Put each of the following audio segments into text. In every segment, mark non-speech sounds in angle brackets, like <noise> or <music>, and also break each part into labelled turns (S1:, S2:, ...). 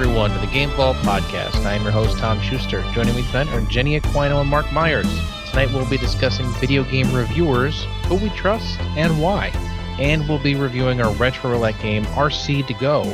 S1: Everyone, to the Game Vault Podcast. I am your host, Tom Schuster. Joining me tonight are Jenny Aquino and Mark Myers. Tonight we'll be discussing video game reviewers, who we trust, and why. And we'll be reviewing our retro roulette game, RC de GO,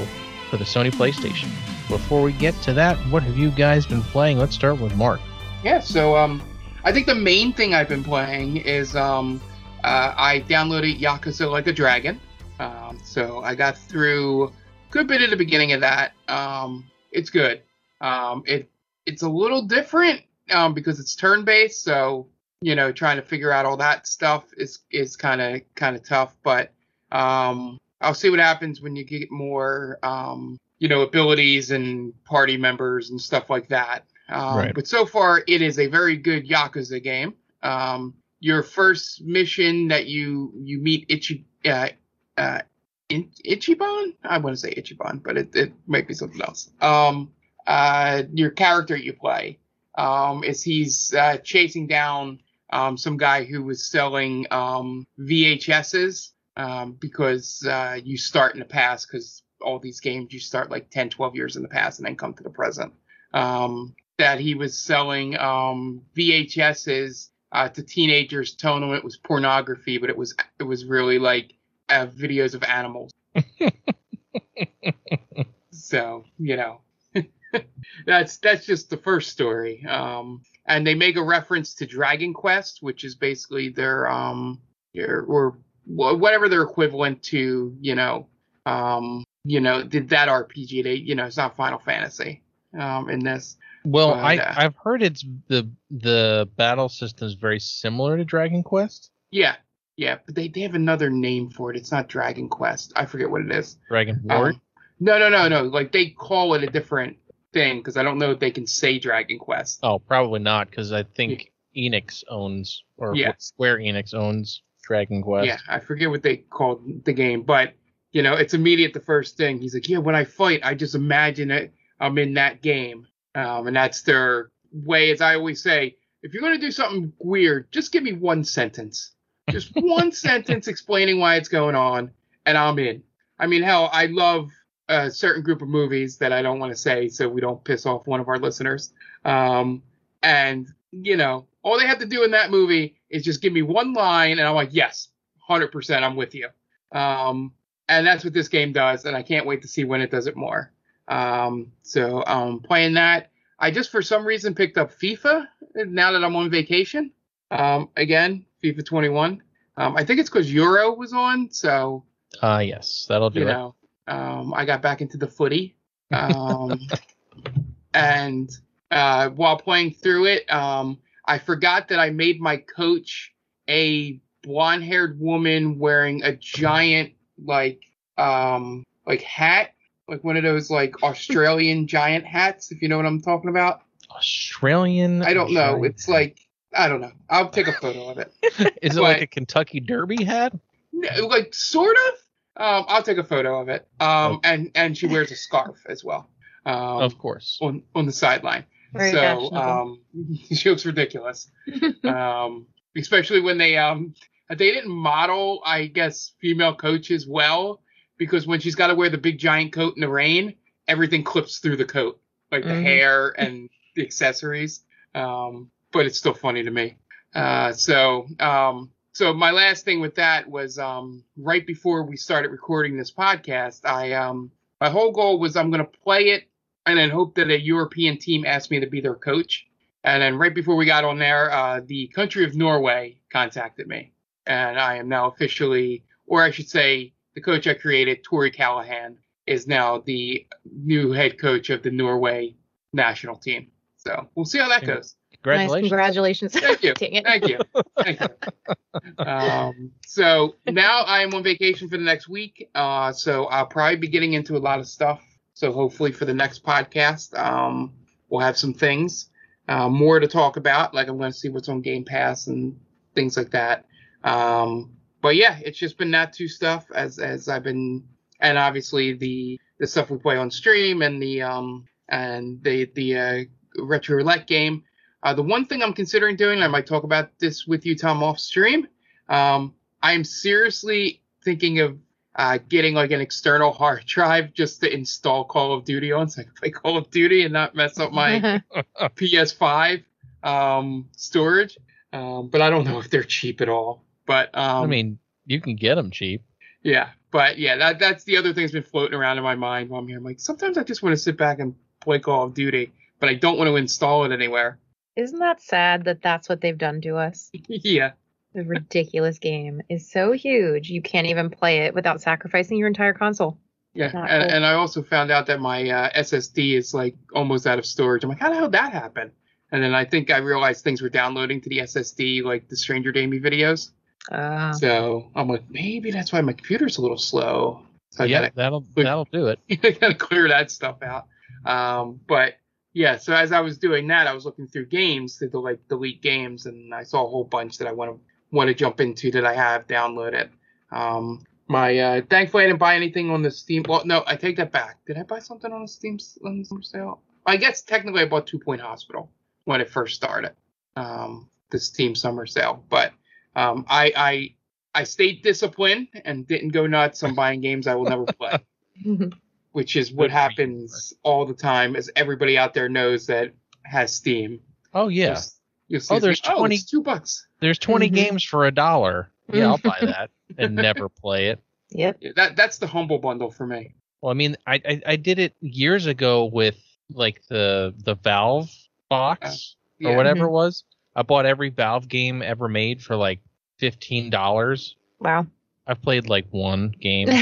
S1: for the Sony PlayStation. Before we get to that, what have you guys been playing? Let's start with Mark.
S2: Yeah, so um, I think the main thing I've been playing is um, uh, I downloaded Yakuza Like a Dragon. Um, so I got through good bit at the beginning of that. Um, it's good. Um, it it's a little different um, because it's turn based. So you know, trying to figure out all that stuff is is kind of kind of tough. But um, I'll see what happens when you get more um, you know abilities and party members and stuff like that. Um,
S1: Right.
S2: But so far, it is a very good Yakuza game. Um, your first mission that you you meet Ichi uh, uh, in, Ichiban. I want to say Ichiban, but it, it might be something else. Um, uh, your character you play um, is he's uh, chasing down um, some guy who was selling um, VHSs um, because uh, you start in the past because all these games you start like 10, 12 years in the past and then come to the present. Um, that he was selling um, VHSs uh, to teenagers, telling them it was pornography, but it was it was really like uh, videos of animals. <laughs> so you know, <laughs> that's that's just the first story. Um, and they make a reference to Dragon Quest, which is basically their um, their, or whatever their equivalent to, you know, um, you know, did that RPG? They, you know, it's not Final Fantasy um, in this.
S1: Well,
S2: But,
S1: I,
S2: uh,
S1: I've heard it's the the battle system is very similar to Dragon Quest.
S2: Yeah, yeah, but they, they have another name for it. It's not Dragon Quest. I forget what it is.
S1: Dragon War.
S2: Um, no, no, no, no. Like they call it a different thing because I don't know if they can say Dragon Quest.
S1: oh, probably not, because I think Enix owns or
S2: Yeah.
S1: Square Enix owns Dragon Quest.
S2: Yeah, I forget what they called the game, but you know, it's immediate the first thing. He's like, yeah, when I fight, I just imagine it. I'm in that game, um, and that's their way. As I always say, if you're gonna do something weird, just give me one sentence, just one <laughs> sentence explaining why it's going on, and I'm in. I mean, hell, I love a certain group of movies that I don't want to say, so we don't piss off one of our listeners. Um, and you know, all they have to do in that movie is just give me one line, and I'm like, yes, hundred percent, I'm with you. Um, and that's what this game does, and I can't wait to see when it does it more. Um, so um, playing that, I just for some reason picked up FIFA now that I'm on vacation. Um, again, FIFA 21. Um, I think it's because Euro was on, so
S1: Ah, yes, that'll do
S2: you
S1: it.
S2: know, um, I got back into the footy. Um, <laughs> and uh, while playing through it, um, I forgot that I made my coach a blonde haired woman wearing a giant, like, um, like hat, like one of those, like, Australian giant hats, if you know what I'm talking about.
S1: Australian.
S2: I don't know. It's like, I don't know. I'll take a photo of it. <laughs>
S1: Is it like a Kentucky Derby hat?
S2: No, like sort of. Um, I'll take a photo of it. Um,
S1: Okay.
S2: and and she wears a scarf as well. Um,
S1: of course.
S2: on on the sideline.
S3: Very
S2: so um, <laughs> she looks ridiculous. <laughs> um, especially when they um they didn't model, I guess, female coaches well because when she's got to wear the big giant coat in the rain, everything clips through the coat, like the
S3: Mhm.
S2: hair and the accessories. Um, but it's still funny to me. Uh, so um, so my last thing with that was um, right before we started recording this podcast, I um, my whole goal was I'm going to play it and then hope that a European team asked me to be their coach. And then right before we got on there, uh, the country of Norway contacted me, and I am now officially, or I should say, the coach I created, Tori Callahan, is now the new head coach of the Norway national team. So we'll see how that
S1: Yeah.
S2: Goes.
S3: Nice,
S1: Congratulations.
S3: congratulations.
S2: Thank you. Thank you. Thank you. Um, so now I am on vacation for the next week. Uh, so I'll probably be getting into a lot of stuff. So hopefully for the next podcast, um, we'll have some things uh, more to talk about. Like I'm going to see what's on Game Pass and things like that. Um, but yeah, it's just been that two stuff as as I've been, and obviously the the stuff we play on stream and the um and the the uh, retro roulette game. Uh, the one thing I'm considering doing, I might talk about this with you, Tom, off stream. Um, I'm seriously thinking of uh, getting like an external hard <laughs> drive just to install Call of Duty on, so I can play Call of Duty and not mess up my <laughs> PS5 um, storage. Um, but I don't know if they're cheap at all. But um,
S1: I mean, you can get them cheap.
S2: yeah, but yeah, that that's the other thing that's been floating around in my mind while I'm here. I'm like, sometimes I just want to sit back and play Call of Duty, but I don't want to install it anywhere.
S3: Isn't that sad that that's what they've done to us? <laughs>
S2: yeah,
S3: The ridiculous game is so huge you can't even play it without sacrificing your entire console.
S2: yeah, and,
S3: cool.
S2: and I also found out that my uh, SSD is like almost out of storage. I'm like, how the hell did that happen? And then I think I realized things were downloading to the SSD, like the Stranger Danger videos.
S3: Uh,
S2: So I'm like, maybe that's why my computer's a little slow. So I
S1: yeah,
S2: gotta
S1: that'll
S2: Look-
S1: that'll do it. <laughs>
S2: I gotta clear that stuff out. Um, but yeah, so as I was doing that, I was looking through games to like delete games, and I saw a whole bunch that I want to want to jump into that I have downloaded. Um, my uh, thankfully I didn't buy anything on the Steam. Well, no, I take that back. Did I buy something on the Steam on the sale? I guess technically I bought Two Point Hospital when it first started, um, the Steam summer sale. But um, I I I stayed disciplined and didn't go nuts on buying games I will never play <laughs> which is what
S1: Good for you,
S2: happens all the time, as everybody out there knows that has Steam.
S1: Oh yeah,
S2: You'll, you'll see
S1: Oh, there's
S2: like,
S1: 20
S2: it's two bucks.
S1: there's 20
S3: Mhm.
S1: games for a dollar. Yeah, I'll buy <laughs> that and never play it.
S3: yep.
S2: Yeah, that that's the humble bundle for me.
S1: Well, I mean, I, I I did it years ago with like the the Valve box
S2: Yeah.
S1: or whatever it was. I bought every Valve game ever made for like fifteen dollars.
S3: Wow.
S1: I've played like one game, <laughs>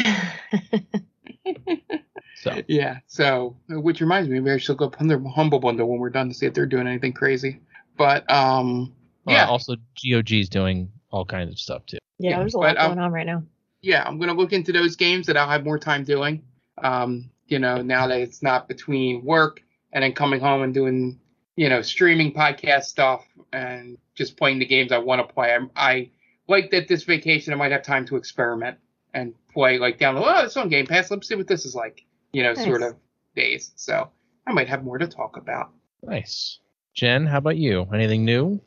S1: <laughs> so
S2: Yeah. So, which reminds me, maybe I should look up on their humble bundle when we're done to see if they're doing anything crazy. But um,
S1: Well,
S2: yeah,
S1: also GOG is doing all kinds of stuff too.
S3: yeah,
S2: Yeah,
S3: there's a lot
S2: but, um,
S3: going on right now.
S2: yeah, I'm gonna look into those games that I'll have more time doing. Um, you know, now that it's not between work and then coming home and doing, you know, streaming podcast stuff and just playing the games I want to play. I, I like that this vacation I might have time to experiment and play like download. Oh, it's on Game Pass. Let's see what this is like. You know, sort of days. So I might have more to talk about.
S1: Nice. Jen, how about you? Anything new?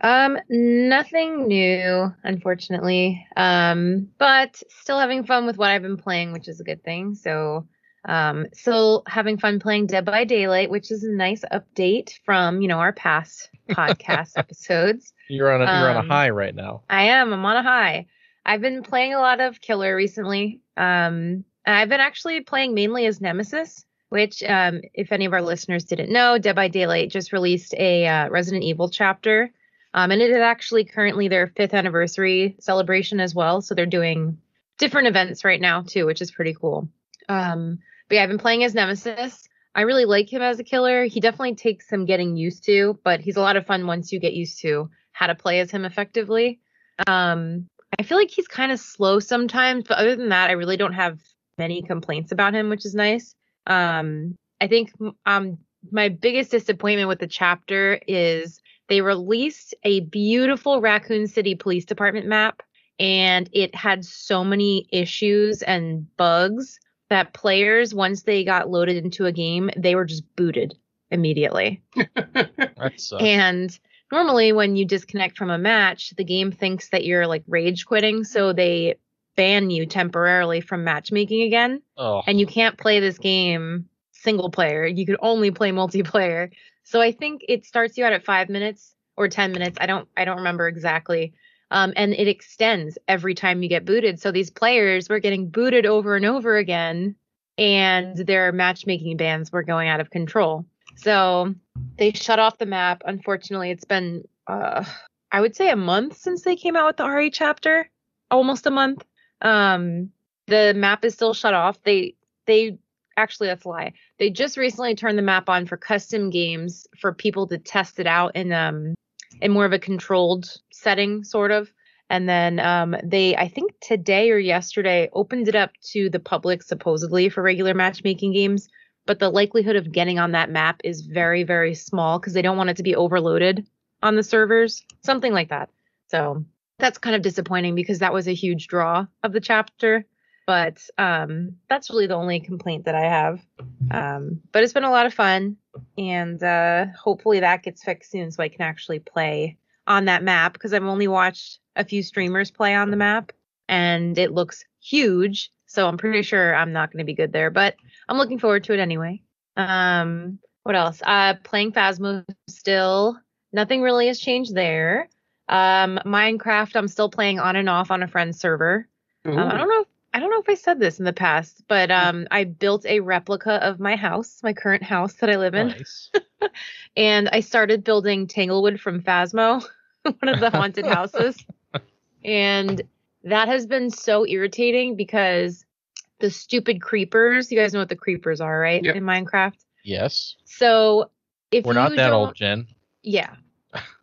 S3: Um, nothing new, unfortunately. Um, but still having fun with what I've been playing, which is a good thing. So, um, still having fun playing Dead by Daylight, which is a nice update from you know our past <laughs> podcast episodes.
S1: You're on a you're on
S3: Um,
S1: a high right now.
S3: I am. I'm on a high. I've been playing a lot of Killer recently. Um, and I've been actually playing mainly as Nemesis, which, um, if any of our listeners didn't know, Dead by Daylight just released a uh, Resident Evil chapter. Um, and it is actually currently their fifth anniversary celebration as well. So they're doing different events right now too, which is pretty cool. Um, but yeah, I've been playing as Nemesis. I really like him as a killer. He definitely takes some getting used to, but he's a lot of fun once you get used to how to play as him effectively. Um, I feel like he's kind of slow sometimes, but other than that, I really don't have many complaints about him, which is nice. Um, I think um my biggest disappointment with the chapter is they released a beautiful Raccoon City Police Department map, and it had so many issues and bugs that players, once they got loaded into a game, they were just booted immediately. <laughs> And normally, when you disconnect from a match, the game thinks that you're like rage quitting, so they ban you temporarily from matchmaking again.
S1: oh,
S3: And you can't play this game single player. You could only play multiplayer. So I think it starts you out at five minutes or ten minutes. I don't I don't remember exactly. Um, and it extends every time you get booted. So these players were getting booted over and over again, and their matchmaking bans were going out of control. So they shut off the map. Unfortunately, it's been uh, I would say a month since they came out with the RE chapter, almost a month. Um, the map is still shut off. They they actually that's a lie. They just recently turned the map on for custom games for people to test it out in um in more of a controlled setting, sort of. And then um, they, I think today or yesterday, opened it up to the public supposedly for regular matchmaking games. But the likelihood of getting on that map is very, very small because they don't want it to be overloaded on the servers, something like that. So that's kind of disappointing because that was a huge draw of the chapter. But um, that's really the only complaint that I have. Um, but it's been a lot of fun, and uh, hopefully that gets fixed soon so I can actually play on that map because I've only watched a few streamers play on the map, and it looks huge, so I'm pretty sure I'm not going to be good there, but I'm looking forward to it anyway. Um, what else? Uh, playing Phasmo still. Nothing really has changed there. Um, Minecraft, I'm still playing on and off on a friend's server. Um, I don't know. If, I don't know if I said this in the past, but um, I built a replica of my house, my current house that I live in,
S1: Nice. <laughs>
S3: and I started building Tanglewood from Phasmo, <laughs> one of the haunted houses, and that has been so irritating because the stupid creepers. You guys know what the creepers are, right?
S2: Yep.
S3: In Minecraft.
S1: Yes.
S3: So if
S1: We're not that old, Jen.
S3: yeah.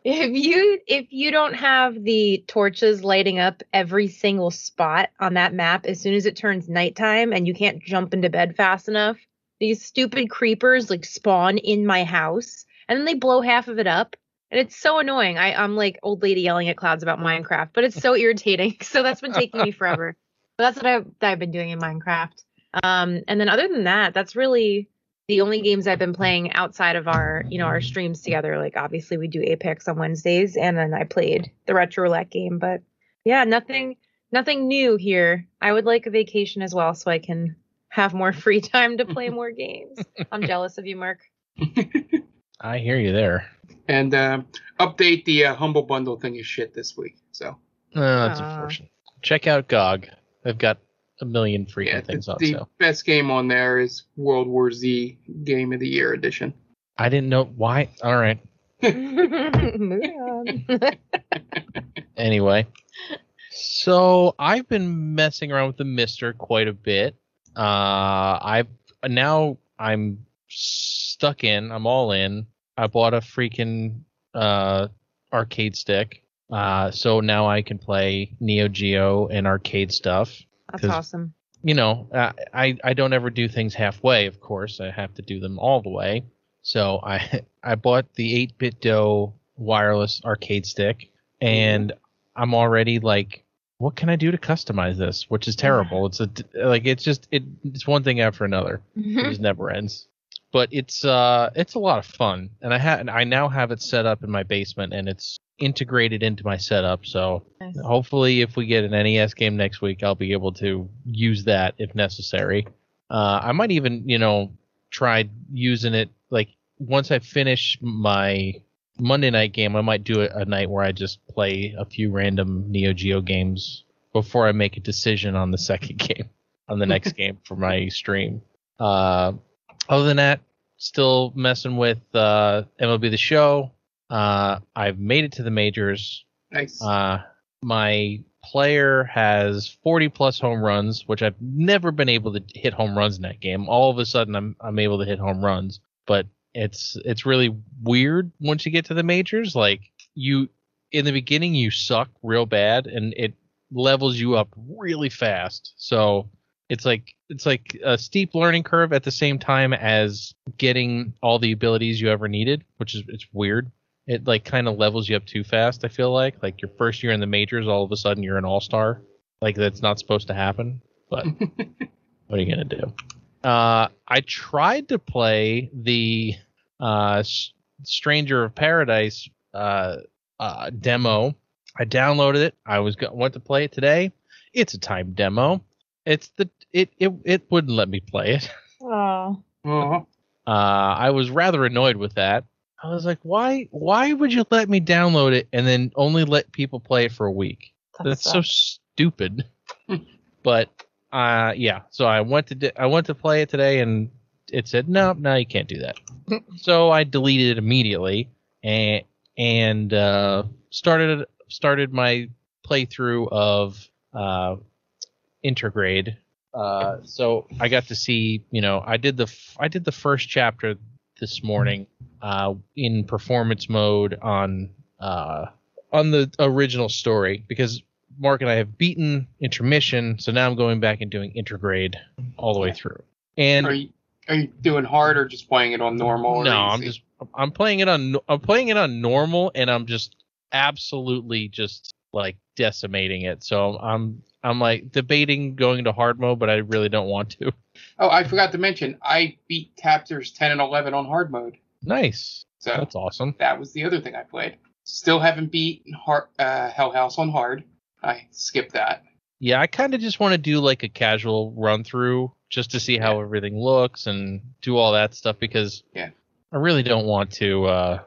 S3: If you if you don't have the torches lighting up every single spot on that map as soon as it turns nighttime and you can't jump into bed fast enough, these stupid creepers like spawn in my house and then they blow half of it up. And it's so annoying. I, I'm like old lady yelling at clouds about Minecraft, but it's so <laughs> irritating. <laughs> So that's been taking me forever. <laughs> But that's what I've, that I've been doing in Minecraft. Um, and then other than that, that's really the only games I've been playing outside of our, you know, our streams together. Like obviously we do Apex on Wednesdays, and then I played the retro roulette game. But yeah, nothing, nothing new here. I would like a vacation as well, so I can have more <laughs> free time to play more games. I'm <laughs> jealous of you, Mark. <laughs>
S1: I hear you there.
S2: and uh, update the uh, humble bundle thing is shit this week. So
S1: Oh, that's
S3: Aw.
S1: unfortunate. Check out GOG. They've got a million freaking
S2: yeah,
S1: things
S2: the,
S1: on
S2: the
S1: sale.
S2: best game on there is World War Z Game of the Year edition.
S1: I didn't know why. All right.
S3: Moving <laughs> on.
S1: Anyway, so I've been messing around with the MiSTer quite a bit. Uh, I've now I'm stuck in. I'm all in. I bought a freaking uh arcade stick. Uh, so now I can play Neo Geo and arcade stuff.
S3: That's awesome.
S1: you know, I I don't ever do things halfway. Of course, I have to do them all the way. So I <laughs> I bought the 8BitDo wireless arcade stick, and I'm already like, what can I do to customize this? Which is terrible. It's a like it's just it, it's one thing after another. It just never ends. But it's uh it's a lot of fun, and I had I now have it set up in my basement, and it's integrated into my setup. So
S3: Nice.
S1: hopefully, if we get an NES game next week, I'll be able to use that if necessary. Uh, I might even you know try using it like once I finish my Monday night game, I might do it a night where I just play a few random Neo Geo games before I make a decision on the <laughs> second game, on the next <laughs> game for my stream. Uh, other than that, still messing with uh, MLB The Show. Uh, I've made it to the majors.
S2: Nice.
S1: Uh, my player has 40 plus home runs, which I've never been able to hit home runs in that game. All of a sudden, I'm I'm able to hit home runs, but it's it's really weird once you get to the majors. Like you, in the beginning, you suck real bad, and it levels you up really fast. So it's like it's like a steep learning curve at the same time as getting all the abilities you ever needed, which is it's weird it like kind of levels you up too fast. I feel like like your first year in the majors, all of a sudden you're an all star. Like that's not supposed to happen. But <laughs> what are you gonna do? Uh, I tried to play the uh, S- Stranger of Paradise uh, uh, demo. I downloaded it. I was go- went to play it today. It's a time demo. It's the it it it wouldn't let me play it.
S3: Oh,
S1: Uh, I was rather annoyed with that. I was like, why why would you let me download it and then only let people play it for a week? That's so stupid. <laughs> but uh yeah, so I went to di- I went to play it today and it said no, no, you can't do that. <laughs> so I deleted it immediately and and uh started started my playthrough of uh Intergrade. Uh so I got to see, you know, I did the f- I did the first chapter this morning uh in performance mode on uh on the original story because Mark and I have beaten intermission, so now I'm going back and doing intergrade all the way through. And
S2: are you are you doing hard or just playing it on normal? or
S1: no, I'm just I'm playing it on I'm playing it on normal, and I'm just absolutely just like decimating it. So I'm I'm like debating going to hard mode, but I really don't want to.
S2: Oh, I forgot to mention I beat Tapsters 10 and 11 on hard mode.
S1: Nice,
S2: So
S1: that's awesome.
S2: that was the other thing I played. Still haven't beat hard, uh, Hell House on hard. I skipped that.
S1: Yeah, I kind of just want to do like a casual run through just to see how
S2: Yeah.
S1: everything looks and do all that stuff because
S2: Yeah.
S1: I really don't want to uh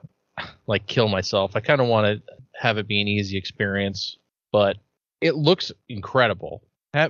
S1: like kill myself. I kind of want to have it be an easy experience, but it looks incredible.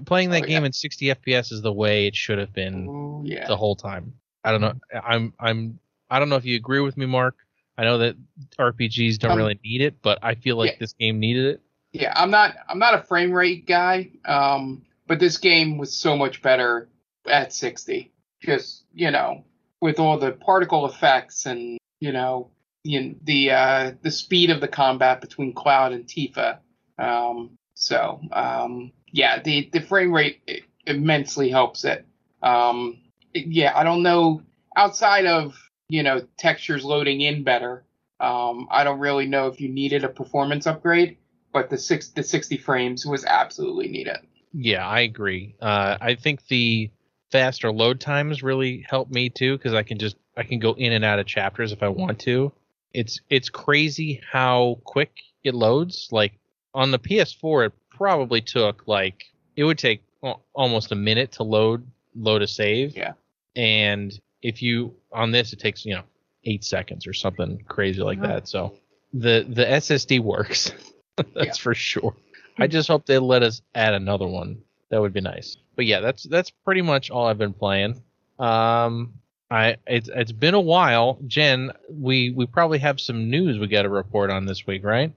S1: Playing that
S2: Oh,
S1: game
S2: yeah.
S1: in 60 FPS is the way it should have been
S2: Ooh, yeah.
S1: the whole time. I don't know. I'm I'm I don't know if you agree with me, Mark. I know that RPGs don't
S2: Um,
S1: really need it, but I feel like
S2: yeah.
S1: this game needed it.
S2: Yeah, I'm not I'm not a frame rate guy, um, but this game was so much better at 60. Just you know, with all the particle effects and you know the the uh, the speed of the combat between Cloud and Tifa. Um, so um, yeah, the the frame rate immensely helps it. Um, yeah, I don't know outside of you know textures loading in better. Um, I don't really know if you needed a performance upgrade but the six the 60 frames was absolutely needed.
S1: Yeah, I agree. Uh, I think the faster load times really help me too because I can just I can go in and out of chapters if I want to. It's it's crazy how quick it loads. Like on the PS4, it probably took like it would take almost a minute to load load a save.
S2: Yeah.
S1: And if you on this, it takes you know eight seconds or something crazy like that. So the the SSD works. <laughs> That's
S2: Yeah.
S1: for sure. I just hope they let us add another one. That would be nice. But yeah, that's that's pretty much all I've been playing. Um, I it's it's been a while, Jen. We we probably have some news we got to report on this week, right?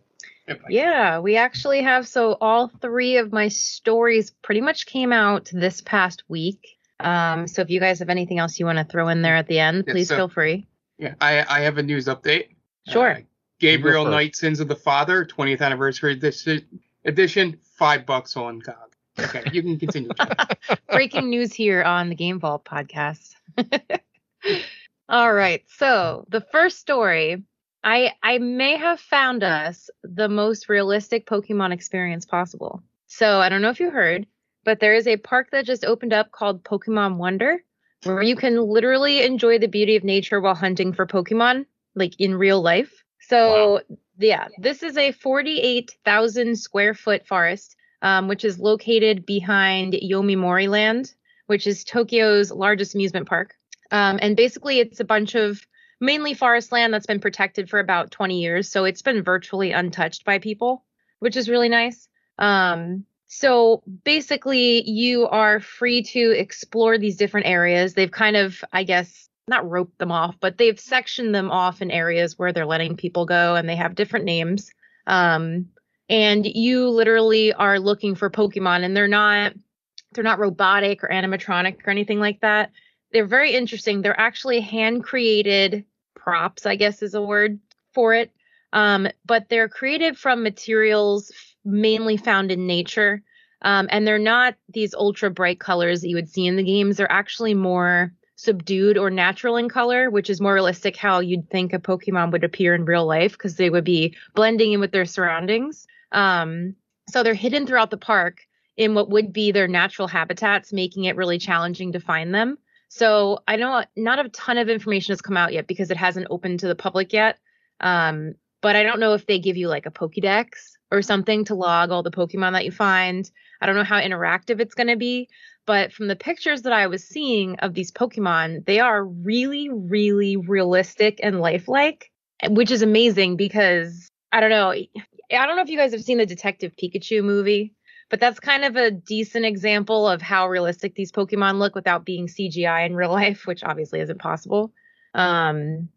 S2: If I-
S3: Yeah, we actually have. So all three of my stories pretty much came out this past week. Um, so if you guys have anything else you want to throw in there at the end,
S2: Yeah,
S3: please
S2: so-
S3: feel free.
S2: yeah, I I have a news update.
S3: Sure.
S2: Uh, Gabriel. Knight Sins of the Father 20th anniversary edition, edition 5 bucks on GOG. Okay, you can continue. <laughs>
S3: Breaking news here on the Game Vault podcast. <laughs> All right. So the first story, I I may have found us the most realistic Pokemon experience possible. So I don't know if you heard, but there is a park that just opened up called Pokemon Wonder, where you can literally enjoy the beauty of nature while hunting for Pokemon, like in real life. So yeah, this is a 48,000 square foot forest um, which is located behind Yomiuri Land, which is Tokyo's largest amusement park. Um, and basically, it's a bunch of mainly forest land that's been protected for about 20 years. So it's been virtually untouched by people, which is really nice. Um, so basically, you are free to explore these different areas. They've kind of, I guess, not roped them off, but they've sectioned them off in areas where they're letting people go and they have different names. Um, and you literally are looking for Pokemon and they're not they're not robotic or animatronic or anything like that. They're very interesting. They're actually hand created props, I guess is a word for it. Um, but they're created from materials mainly found in nature. Um, and they're not these ultra bright colors that you would see in the games. They're actually more subdued or natural in color, which is more realistic how you'd think a Pokemon would appear in real life because they would be blending in with their surroundings. Um, so they're hidden throughout the park in what would be their natural habitats, making it really challenging to find them. So I know not a ton of information has come out yet because it hasn't opened to the public yet. Um, but I don't know if they give you like a Pokédex or something to log all the Pokemon that you find. I don't know how interactive it's going to be, but from the pictures that I was seeing of these Pokemon, they are really, really realistic and lifelike, which is amazing because I don't know. I don't know if you guys have seen the Detective Pikachu movie, but that's kind of a decent example of how realistic these Pokemon look without being CGI in real <laughs> life, which obviously isn't possible. Um,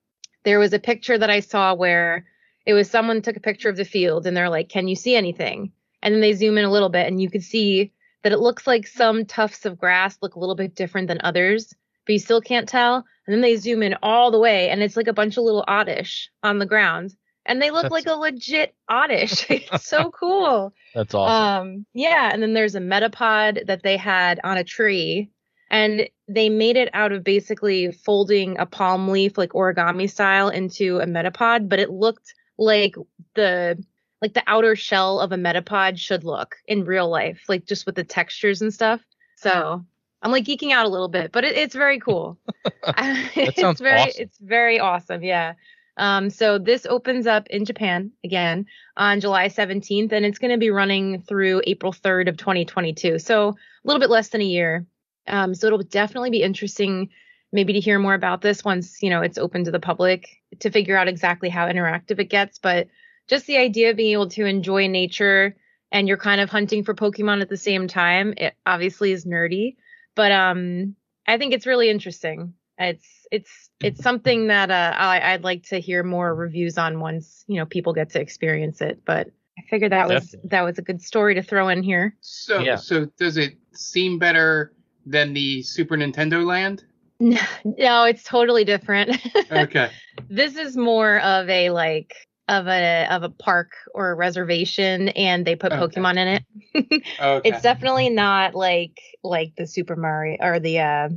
S3: there was a picture that I saw where it was someone took a picture of the field and they're like, "Can you see anything?" And then they zoom in a little bit and you could see that it looks like some tufts of grass look a little bit different than others, but you still can't tell. And then they zoom in all the way and it's like a bunch of little oddish on the ground. And they look
S1: That's-
S3: like a legit oddish. <laughs> it's so <laughs> cool.
S1: That's awesome.
S3: Um, yeah, and then there's a metapod that they had on a tree, and they made it out of basically folding a palm leaf like origami style into a metapod, but it looked like the like the outer shell of a metapod should look in real life, like just with the textures and stuff. So I'm like geeking out a little bit, but it, it's very cool. <laughs>
S1: That
S3: it's
S1: sounds
S3: very
S1: awesome.
S3: it's very awesome, yeah. Um, so this opens up in Japan again on July 17th, and it's going to be running through April 3rd of 2022. So a little bit less than a year. Um, so it'll definitely be interesting, maybe to hear more about this once you know it's open to the public to figure out exactly how interactive it gets. But just the idea of being able to enjoy nature and you're kind of hunting for Pokemon at the same time, it obviously is nerdy, but um, I think it's really interesting. It's it's it's something that uh, I, would like to hear more reviews on once you know people get to experience it. But I figured that Definitely. was that was a good story to throw in here.
S2: So yeah. so does it seem better than the Super Nintendo Land? <laughs>
S3: No, it's totally different. <laughs>
S2: okay.
S3: this is more of a like of a of a park or a reservation and they put okay. Pokemon in it. <laughs> okay. It's definitely not like like the Super Mario or the uh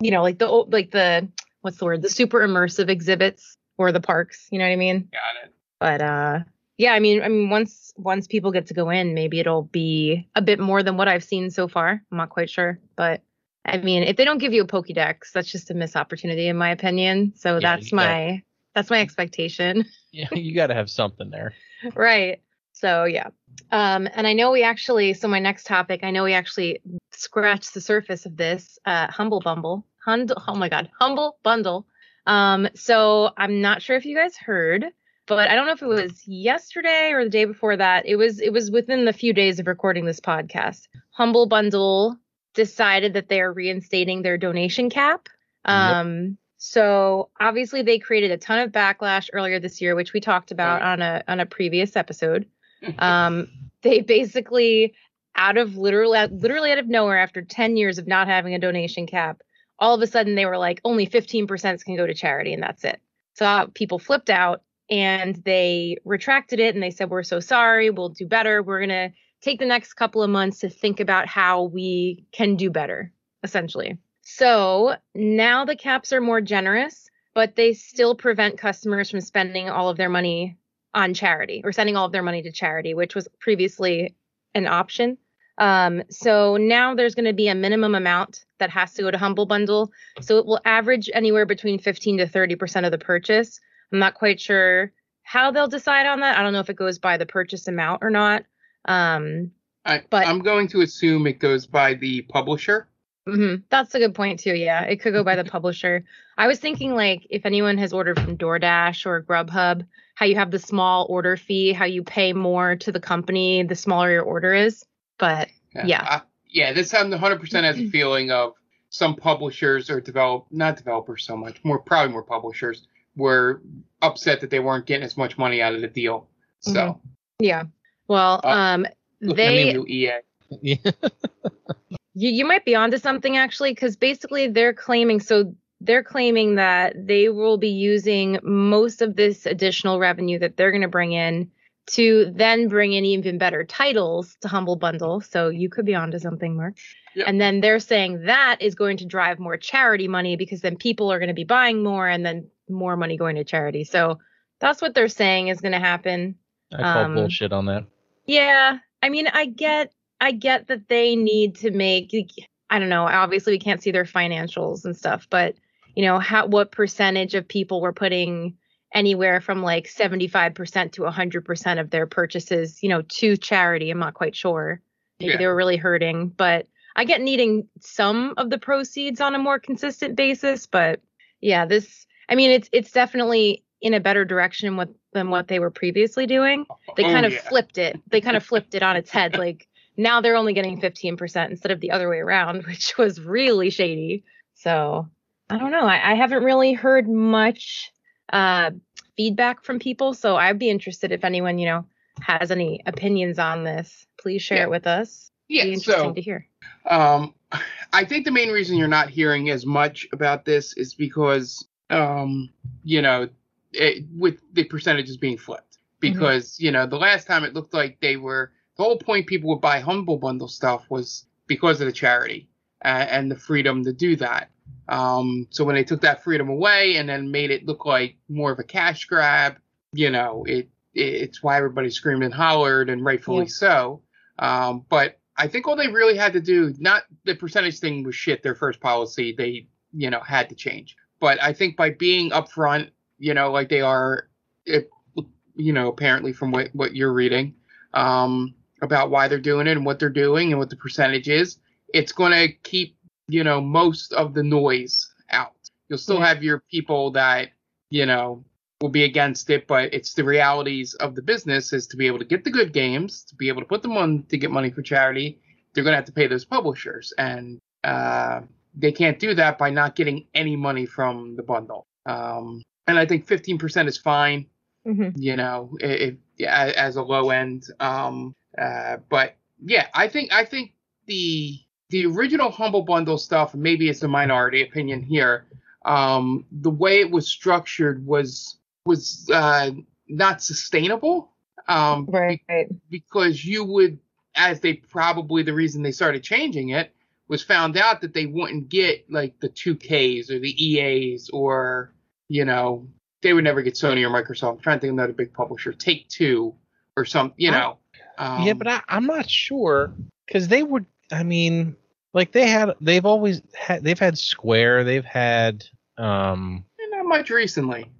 S3: you know like the like the what's the word the super immersive exhibits or the parks. You know what I mean?
S2: Got it.
S3: But uh yeah, I mean I mean once once people get to go in, maybe it'll be a bit more than what I've seen so far. I'm not quite sure, but I mean, if they don't give you a Pokédex, that's just a missed opportunity in my opinion. So yeah, that's my that's my expectation. <laughs>
S1: yeah, you got to have something there.
S3: right. So yeah. Um, and I know we actually. So my next topic, I know we actually scratched the surface of this. Uh, Humble Bumble. Hund- oh my God, Humble Bundle. Um, so I'm not sure if you guys heard, but I don't know if it was yesterday or the day before that. It was it was within the few days of recording this podcast. Humble Bundle decided that they are reinstating their donation cap. Um, yep. So obviously they created a ton of backlash earlier this year, which we talked about on a on a previous episode. <laughs> Um, they basically out of literally literally out of nowhere after 10 years of not having a donation cap, all of a sudden they were like only 15% can go to charity and that's it. So uh, people flipped out and they retracted it and they said we're so sorry, we'll do better. We're going to take the next couple of months to think about how we can do better essentially. So now the caps are more generous, but they still prevent customers from spending all of their money on charity or sending all of their money to charity, which was previously an option. Um, so now there's going to be a minimum amount that has to go to Humble Bundle. So it will average anywhere between 15 to 30% of the purchase. I'm not quite sure how they'll decide on that. I don't know if it goes by the purchase amount or not. Um,
S2: I, but I'm going to assume it goes by the publisher.
S3: Mm-hmm. That's a good point too. Yeah, it could go by the publisher. I was thinking like if anyone has ordered from DoorDash or Grubhub, how you have the small order fee, how you pay more to the company the smaller your order is. But yeah, yeah, uh,
S2: yeah this 100 percent has a feeling of some publishers or develop not developers so much, more probably more publishers were upset that they weren't getting as much money out of the deal. So mm-hmm.
S3: yeah, well, uh, um, they. EA. Yeah. <laughs> you, you might be onto something actually, because basically they're claiming so they're claiming that they will be using most of this additional revenue that they're going to bring in to then bring in even better titles to Humble Bundle. So you could be onto something, Mark. Yep. And then they're saying that is going to drive more charity money because then people are going to be buying more and then more money going to charity. So that's what they're saying is going to happen.
S1: I call um, bullshit on that.
S3: Yeah, I mean, I get I get that they need to make I don't know, obviously we can't see their financials and stuff, but you know, how what percentage of people were putting anywhere from like 75% to 100% of their purchases, you know, to charity. I'm not quite sure. Maybe yeah. they were really hurting, but I get needing some of the proceeds on a more consistent basis, but yeah, this I mean, it's it's definitely in a better direction than what they were previously doing. Oh, they oh, kind of yeah. flipped it. They kind of <laughs> flipped it on its head. Like now they're only getting 15% instead of the other way around, <laughs> which was really shady. So I don't know. I, I haven't really heard much uh, feedback from people. So I'd be interested if anyone, you know, has any opinions on this. Please share yeah. it with us.
S2: Yeah,
S3: be
S2: interesting so,
S3: to hear.
S2: Um, I think the main reason you're not hearing as much about this is because, um, you know, it, with the percentages being flipped. Mm-hmm. Because, mm-hmm. you know, the last time it looked like they were the whole point people would buy Humble Bundle stuff was because of the charity uh, and the freedom to do that. Um, so when they took that freedom away and then made it look like more of a cash grab, you know, it, it it's why everybody screamed and hollered, and rightfully yeah. so. Um, but I think all they really had to do, not the percentage thing was shit. Their first policy, they you know had to change. But I think by being upfront, you know, like they are, it, you know, apparently from what what you're reading, um, about why they're doing it and what they're doing and what the percentage is. It's going to keep, you know, most of the noise out. You'll still have your people that, you know, will be against it, but it's the realities of the business is to be able to get the good games, to be able to put them on to get money for charity. They're going to have to pay those publishers, and uh, they can't do that by not getting any money from the bundle. Um, and I think 15% is fine
S3: Mhm.
S2: you know, if, as a low end. Um, uh, but yeah, I think I think the the original humble bundle stuff, maybe it's a minority opinion here. Um, the way it was structured was was uh, not sustainable. Um,
S3: Right. Right.
S2: because you would, as they probably the reason they started changing it was found out that they wouldn't get like the 2Ks or the EAs or you know they would never get Sony or Microsoft. I'm trying to think of another big publisher, Take Two or some, you
S1: I-
S2: know. Um,
S1: yeah, but I, I'm not sure because they would. I mean, like they had, they've always had, they've had Square, they've had, um,
S2: not much recently.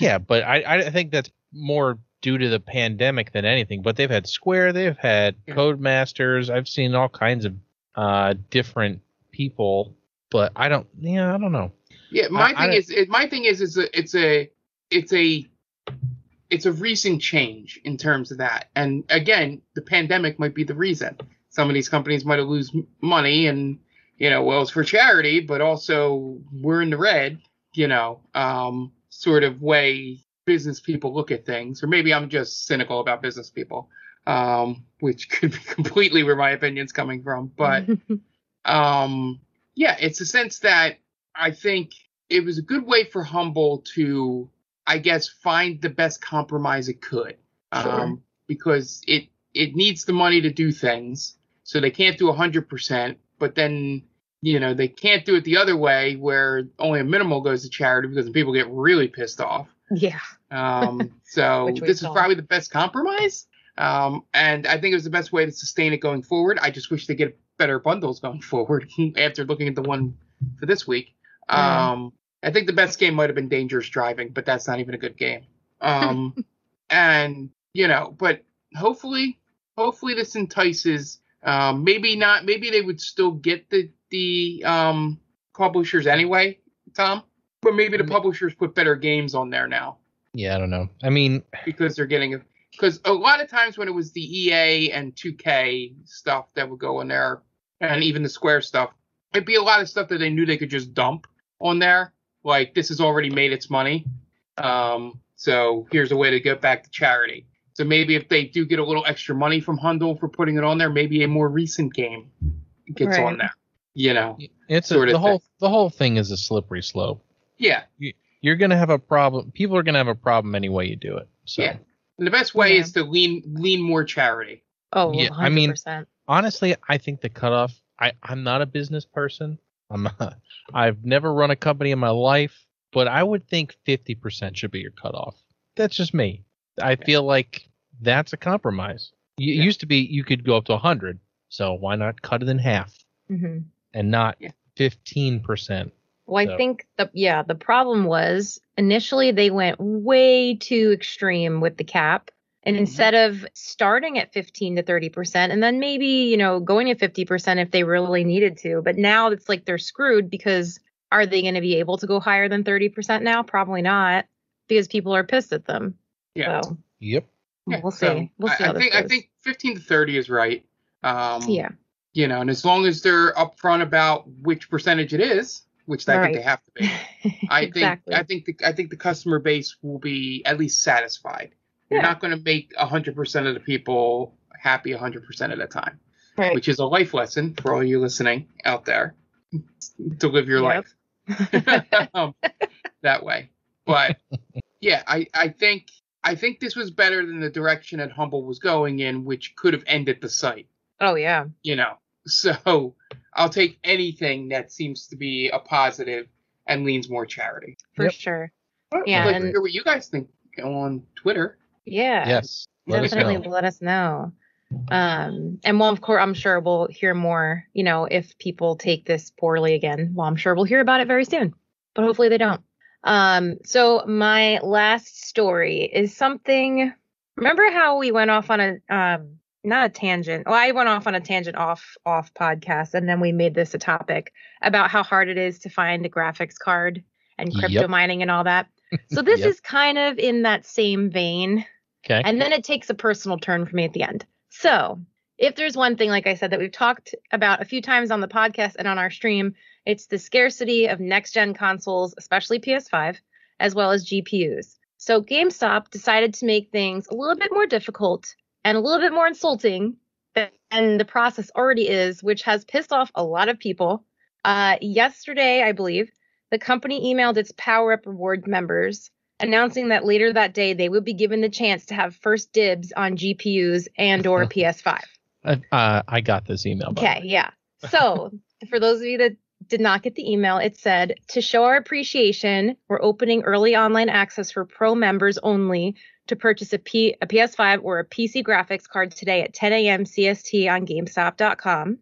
S1: yeah, but I, I think that's more due to the pandemic than anything. But they've had Square, they've had
S2: Yeah.
S1: Codemasters. I've seen all kinds of uh different people, but I don't. Yeah, I don't know.
S2: Yeah, my
S1: I- I
S2: thing
S1: don't-
S2: is, it, my thing is, is a, it's a, it's a, it's a recent change in terms of that. And again, the pandemic might be the reason. Some of these companies might have lose money, and you know, well, it's for charity, but also we're in the red. You know, um, sort of way business people look at things, or maybe I'm just cynical about business people, um, which <laughs> could be completely where my opinion's coming from. But <laughs> um yeah it's a sense that i think it was a good way for humble to i guess find the best compromise it could
S3: Sure.
S2: um because it it needs the money to do things so they can't do 100% but then you know they can't do it the other way where only a minimal goes to charity because people get really pissed off
S3: yeah.
S2: um, <laughs> so this is probably the best compromise. Um, and I think it was the best way to sustain it going forward. I just wish they get better bundles going <laughs> forward after looking at the one for this week.
S3: Yeah.
S2: Um, I think the best game might have been Dangerous Driving, but that's not even a good game. Um, <laughs> and you know, but hopefully, hopefully this entices. Um, maybe not. Maybe they would still get the the um, publishers anyway, Tom. But maybe the publishers put better games on there now
S1: Yeah, I don't know. I mean,
S2: because they're getting because a lot of times when it was the EA and 2K stuff that would go in there, and even the Square stuff, it'd be a lot of stuff that they knew they could just dump on there. Like this has already made its money, um, so here's a way to get back to charity. So maybe if they do get a little extra money from Hundle for putting it on there, maybe a more recent game gets
S3: Right.
S2: on there. You know,
S1: it's a,
S2: Sort of
S1: the whole
S2: thing.
S1: the whole thing is a slippery slope.
S2: yeah.
S1: You're gonna have a problem. People are gonna have a problem any way you do it. So
S2: Yeah. And the best way
S3: Yeah.
S2: is to lean lean more charity.
S3: Oh,
S1: Yeah,
S3: 100%.
S1: I mean- honestly, I think the cutoff. I I'm not a business person. I'm not, I've never run a company in my life, but I would think 50% should be your cutoff. That's just me. I feel like that's a compromise. It
S2: Yeah.
S1: used to be you could go up to 100, so why not cut it in half
S3: hmm
S1: and not
S2: Yeah.
S1: 15%?
S3: Well,
S1: So-
S3: I think the yeah, the problem was initially they went way too extreme with the cap. And
S2: Mm-hmm.
S3: instead of starting at 15 to 30% and then maybe, you know, going to 50% if they really needed to, but now it's like they're screwed because are they going to be able to go higher than 30% now? Probably not because people are pissed at them.
S2: Yeah.
S3: So
S1: Yep.
S2: Yeah,
S3: we'll see.
S2: so
S3: we'll see
S2: I,
S3: how
S2: I
S3: this
S2: think I think 15 to 30 is right. Um,
S3: yeah.
S2: You know, and as long as they're upfront about which percentage it is, which I
S3: Right.
S2: think they have to be, I <laughs>
S3: exactly.
S2: think I think the I think the customer base will be at least satisfied. You're not going to make 100% of the people happy 100% of the time,
S3: right.
S2: which is a life lesson for all you listening out there <laughs> to live your
S3: Yep.
S2: life <laughs> um, that way. But yeah, I, I think I think this was better than the direction that Humble was going in, which could have ended the site.
S3: oh yeah.
S2: You know, <laughs> so I'll take anything that seems to be a positive and leans more charity.
S3: For
S1: Yep.
S3: sure.
S2: I'd
S3: Yeah,
S2: like to hear what you guys think on Twitter.
S3: Yeah.
S1: Yes. Let
S3: definitely
S1: know.
S3: let us know um and well of course i'm sure we'll hear more you know if people take this poorly again well i'm sure we'll hear about it very soon but hopefully they don't Um, so my last story is something. Remember how we went off on a um not a tangent. Well, I went off on a tangent off off podcast, and then we made this a topic about how hard it is to find a graphics card and crypto
S1: Yep.
S3: mining and all that. So this <laughs>
S1: Yep.
S3: is kind of in that same vein.
S1: Okay.
S3: And then it takes a personal turn for me at the end. So, if there's one thing, like I said, that we've talked about a few times on the podcast and on our stream, it's the scarcity of next gen consoles, especially PS5, as well as GPUs. So, GameStop decided to make things a little bit more difficult and a little bit more insulting than the process already is, which has pissed off a lot of people. Uh, yesterday, I believe, the company emailed its Power Up Reward members announcing that later that day they would be given the chance to have first dibs on GPUs and or <laughs> PS5.
S1: Uh, uh, I got this email.
S3: Okay, yeah. So <laughs> for those of you that did not get the email, it said to show our appreciation, we're opening early online access for pro members only to purchase a, P- a PS5 or a PC graphics card today at 10 a.m. CST on GameStop.com.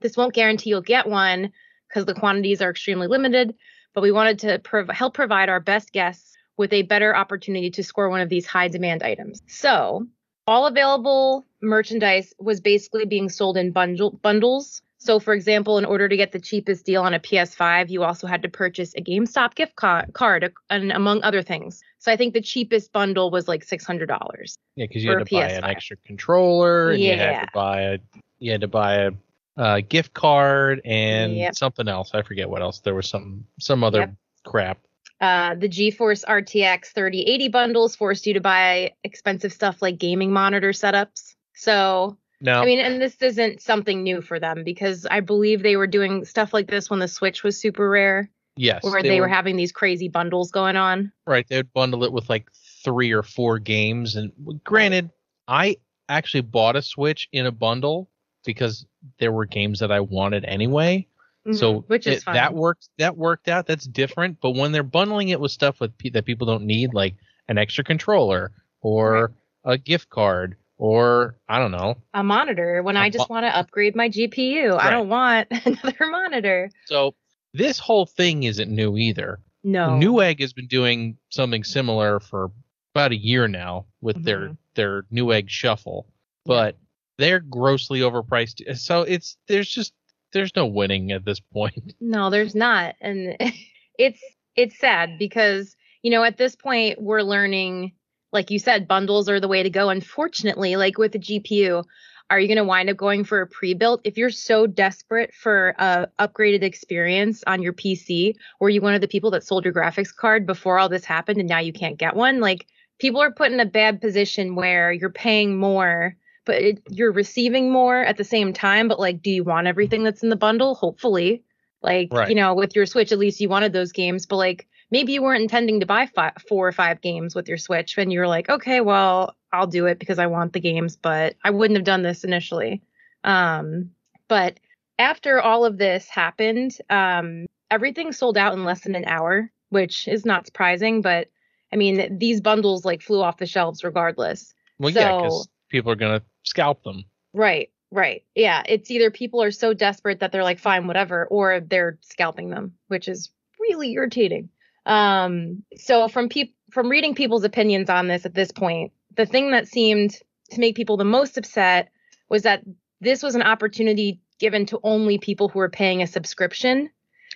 S3: This won't guarantee you'll get one because the quantities are extremely limited, but we wanted to prov- help provide our best guests with a better opportunity to score one of these high demand items. So, all available merchandise was basically being sold in bundle- bundles. So, for example, in order to get the cheapest deal on a PS5, you also had to purchase a GameStop gift ca- card, and among other things. So, I think the cheapest bundle was like $600.
S1: Yeah, because you had to buy an
S3: PS5.
S1: extra controller, and you had
S3: Yeah.
S1: to buy a you had to buy a uh, gift card and
S3: Yep.
S1: something else. I forget what else. There was some some other
S3: Yep.
S1: crap.
S3: Uh, the GeForce RTX 3080 bundles forced you to buy expensive stuff like gaming monitor setups. So,
S1: Now,
S3: I mean, and this isn't something new for them because I believe they were doing stuff like this when the Switch was super rare,
S1: yes,
S3: where they, were having these crazy bundles going on.
S1: right. They would bundle it with like three or four games. And granted, I actually bought a Switch in a bundle because there were games that I wanted anyway. So
S3: Mhm, which is
S1: it-
S3: fine.
S1: that worked. That worked out. That's different. But when they're bundling it with stuff with that people don't need, like an extra controller or a gift card or I don't know.
S3: a monitor when
S1: A
S3: I just
S1: mo-
S3: want to upgrade my GPU. I don't want <laughs> another monitor.
S1: So this whole thing isn't new either.
S3: No.
S1: Newegg has been doing something similar for about a year now with their
S3: Mhm.
S1: their Newegg Shuffle, but they're grossly overpriced. So it's there's just there's no winning at this point. <laughs>
S3: No, there's not. And <laughs> it's it's sad because, you know, at this point we're learning like you said bundles are the way to go. Unfortunately, like with the GPU, are you going to wind up going for a pre-built if you're so desperate for a upgraded experience on your PC? Were you one of the people that sold your graphics card before all this happened and now you can't get one? Like people are put in a bad position where you're paying more but it, you're receiving more at the same time but like do you want everything that's in the bundle hopefully like
S1: Right.
S3: you know with your switch at least you wanted those games but like maybe you weren't intending to buy five, four or five games with your switch and you were like okay well i'll do it because i want the games but i wouldn't have done this initially um but after all of this happened um everything sold out in less than an hour which is not surprising but i mean these bundles like flew off the shelves regardless
S1: Well, yeah, because people are gonna scalp them.
S3: Right, right. Yeah, it's either people are so desperate that they're like fine whatever or they're scalping them, which is really irritating. Um so from peop from reading people's opinions on this at this point, the thing that seemed to make people the most upset was that this was an opportunity given to only people who were paying a subscription.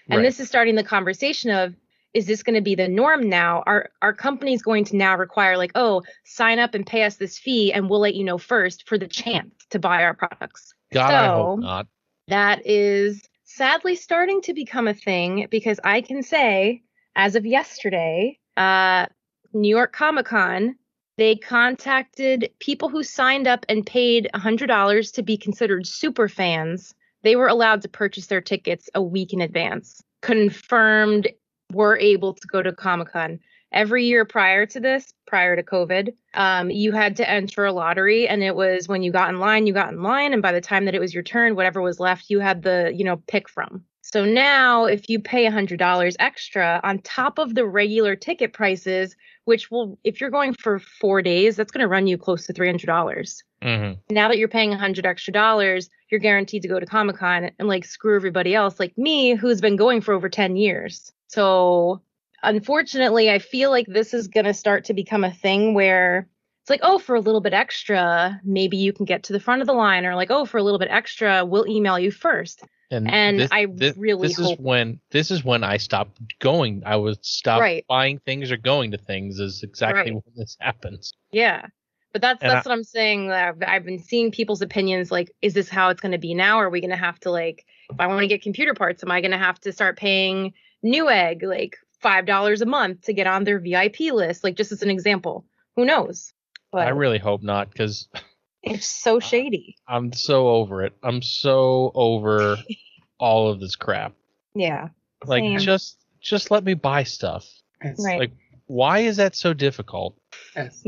S3: And
S1: Right.
S3: this is starting the conversation of is this going to be the norm now? Are are companies going to now require like, oh, sign up and pay us this fee and we'll let you know first for the chance to buy our products?
S1: God, I hope
S3: So-
S1: not.
S3: That is sadly starting to become a thing because I can say as of yesterday, uh New York Comic Con, they contacted people who signed up and paid $100 to be considered super fans. They were allowed to purchase their tickets a week in advance. Confirmed were able to go to Comic Con. Every year prior to this, prior to COVID, um, you had to enter a lottery, and it was when you got in line, you got in line, and by the time that it was your turn, whatever was left, you had the you know pick from. So now, if you pay $100 extra on top of the regular ticket prices, which will, if you're going for four days, that's going to run you close to $300
S1: hmm
S3: now that you're paying a hundred extra dollars, you're guaranteed to go to Comic Con and like screw everybody else, like me, who's been going for over 10 years. So unfortunately, I feel like this is going to start to become a thing where it's like, oh, for a little bit extra, maybe you can get to the front of the line, or like, oh, for a little bit extra, we'll email you first. And I really
S1: this
S3: hope-
S1: is when this is when I stopped going. I would stop
S3: Right.
S1: buying things or going to things. Is exactly
S3: Right.
S1: when this happens.
S3: Yeah. But that's
S1: And
S3: that's what I'm saying. that I've, I've been seeing people's opinions. Like, is this how it's going to be now? Are we going to have to like, if I want to get computer parts, am I going to have to start paying Newegg like five dollars a month to get on their VIP list? Like, just as an example. Who knows? But
S1: I really hope not because <laughs>
S3: it's so uh, shady.
S1: I'm so over it. I'm so over <laughs> all of this crap.
S3: Yeah.
S1: Like
S3: Same.
S1: just just let me buy stuff.
S2: As,
S3: Right.
S1: Like why is that so difficult?
S2: as,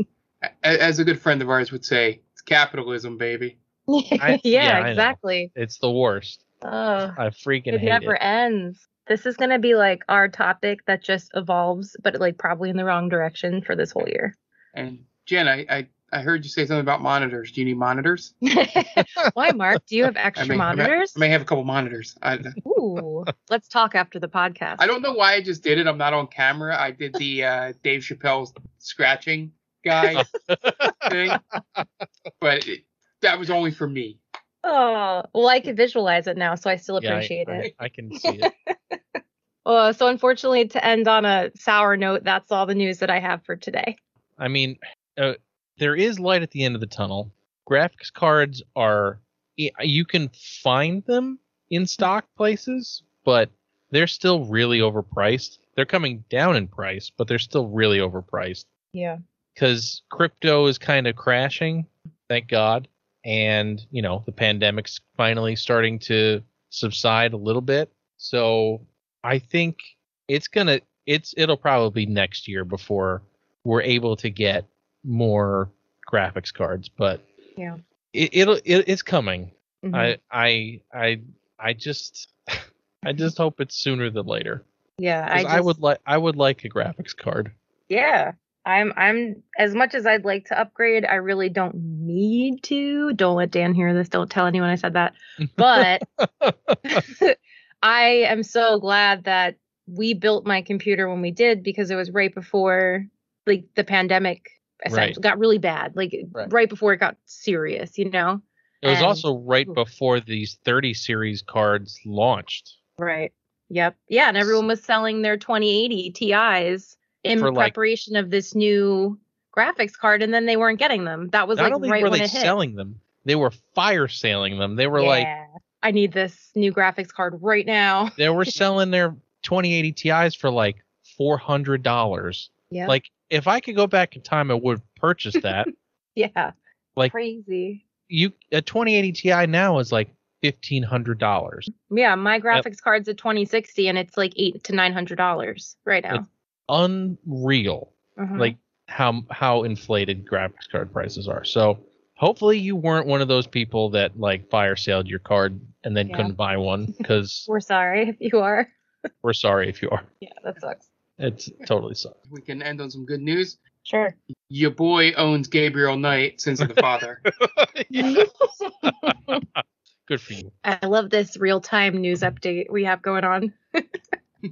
S2: as a good friend of ours would say, it's capitalism, baby. <laughs>
S3: yeah,
S1: yeah,
S3: exactly.
S1: It's the worst.
S3: Oh,
S1: I freaking
S3: it
S1: hate
S3: never
S1: it.
S3: ends. This is gonna be like our topic that just evolves, but like probably in the wrong direction for this whole year.
S2: And Jen, I, I, I heard you say something about monitors. Do you need monitors? <laughs>
S3: Why, Mark? Do you have extra
S2: I may-
S3: monitors?
S2: I may have a couple monitors. I, <laughs>
S3: Ooh, let's talk after the podcast.
S2: I don't know why I just did it. I'm not on camera. I did the uh, Dave Chappelle's scratching guy <laughs> thing, but it, that was only for me.
S3: Oh, well, I can visualize it now, so I still
S1: Yeah, I-
S3: appreciate
S1: I,
S3: it.
S1: I can see it.
S3: Uh, so, unfortunately, to end on a sour note, that's all the news that I have for today.
S1: I mean, uh, there is light at the end of the tunnel. Graphics cards are you can find them in stock places, but they're still really overpriced. They're coming down in price, but they're still really overpriced
S3: Yeah.
S1: because crypto is kind of crashing, thank God, and you know the pandemic's finally starting to subside a little bit. So I think it's gonna it's it'll probably be next year before we're able to get more graphics cards, but
S3: Yeah.
S1: it, it'll it, it's coming.
S3: Mhm.
S1: I I I I just <laughs> I just hope it's sooner than later.
S3: Yeah, I,
S1: I, would like I would like a graphics card.
S3: Yeah. I'm I'm as much as I'd like to upgrade, I really don't need to. Don't let Dan hear this. Don't tell anyone I said that. But <laughs> <laughs> I am so glad that we built my computer when we did because it was right before like the pandemic essentially got really bad. Like
S1: Right.
S3: right. before it got serious, you know?
S1: It was
S3: And-
S1: also right before these 30 series cards launched.
S3: Right. Yep. Yeah, and everyone was selling their 2080 Ti's in
S1: For, like-
S3: preparation of this new graphics card, and then they weren't getting them. That was
S1: Not
S3: like
S1: only
S3: right
S1: were
S3: when
S1: they
S3: it hit.
S1: selling them, they were fire selling them. They were like.
S3: I need this new graphics card right now.
S1: they were <laughs> selling their 2080 Ti's for like $400.
S3: Yeah.
S1: Like if I could go back in time I would purchase that. <laughs>
S3: yeah.
S1: like-
S3: crazy.
S1: you a 2080 Ti now is like $1500.
S3: Yeah, my graphics card's a 2060, and it's like eight to nine hundred dollars right now.
S1: Unreal.
S3: Mhm.
S1: like how how inflated graphics card prices are. So hopefully you weren't one of those people that like fire sailed your card and then
S3: Yeah.
S1: couldn't buy one because <laughs>
S3: we're sorry if you are. <laughs>
S1: we're sorry if you are.
S3: Yeah, that sucks.
S1: It's totally sucks.
S2: We can end on some good news.
S3: Sure.
S2: Your boy owns Gabriel Knight, Sins of the Father. <laughs> <laughs>
S1: Good for you.
S3: I love this real time news update we have going on. <laughs>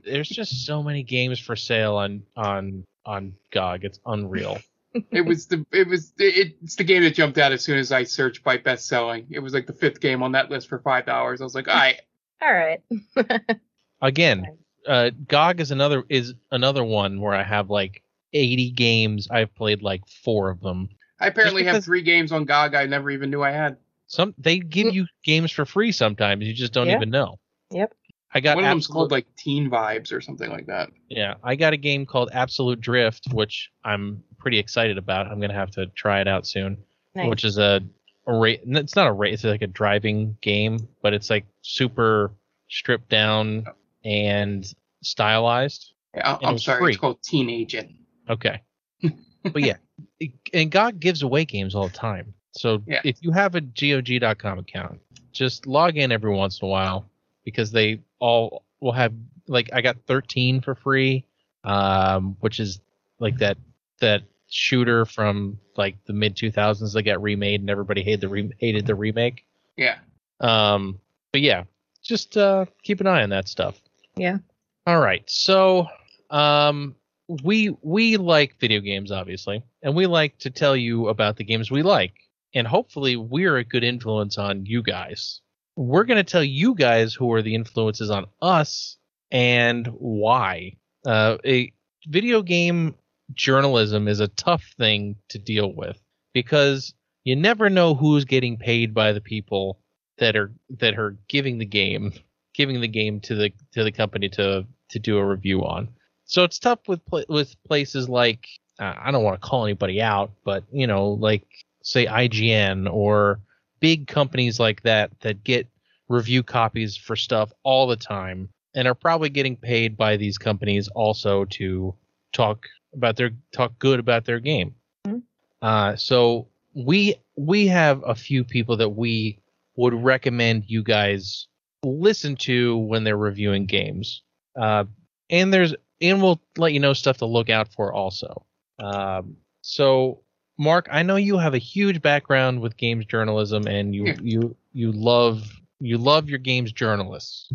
S1: There's just so many games for sale on on on GOG. It's unreal.
S2: it was the it was it, it's the game that jumped out as soon as I searched by best selling. It was like the fifth game on that list for five dollars. I was like, all right,
S3: All right.
S1: Again, uh, GOG is another is another one where I have like 80 games. I've played like four of them.
S2: I apparently have three games on GOG I never even knew I had.
S1: Some they give you games for free sometimes. You just don't
S3: Yeah.
S1: even know.
S3: Yep.
S1: I got
S2: One of them's
S1: Absolute-
S2: called like Teen Vibes or something like that.
S1: yeah. I got a game called Absolute Drift, which I'm pretty excited about. I'm gonna have to try it out soon.
S3: Nice.
S1: Which is a, a ra- It's not a race. It's like a driving game, but it's like super stripped down and stylized.
S2: Yeah,
S1: it
S2: I'm
S1: was
S2: sorry,
S1: free.
S2: it's called Teen Agent.
S1: Okay. <laughs> but yeah, it- and GOG gives away games all the time. So
S2: Yeah.
S1: if you have a GOG.com account, just log in every once in a while because they all will have like I got 13 for free, um, which is like that that shooter from like the mid 2000s that got remade and everybody hated the re- hated the remake.
S2: Yeah.
S1: Um, but yeah, just uh, keep an eye on that stuff.
S3: Yeah.
S1: All right. So um, we we like video games, obviously, and we like to tell you about the games we like, and hopefully, we're a good influence on you guys. We're going to tell you guys who are the influences on us and why. Uh, a video game journalism is a tough thing to deal with because you never know who's getting paid by the people that are that are giving the game giving the game to the to the company to to do a review on. So it's tough with with places like uh, I don't want to call anybody out, but you know, like say IGN or big companies like that that get review copies for stuff all the time and are probably getting paid by these companies also to talk about their talk good about their game. Mm-hmm. Uh, so we we have a few people that we would recommend you guys listen to when they're reviewing games. Uh, and there's and we'll let you know stuff to look out for also. Um, so Mark, I know you have a huge background with games journalism and you you you love you love your games journalists.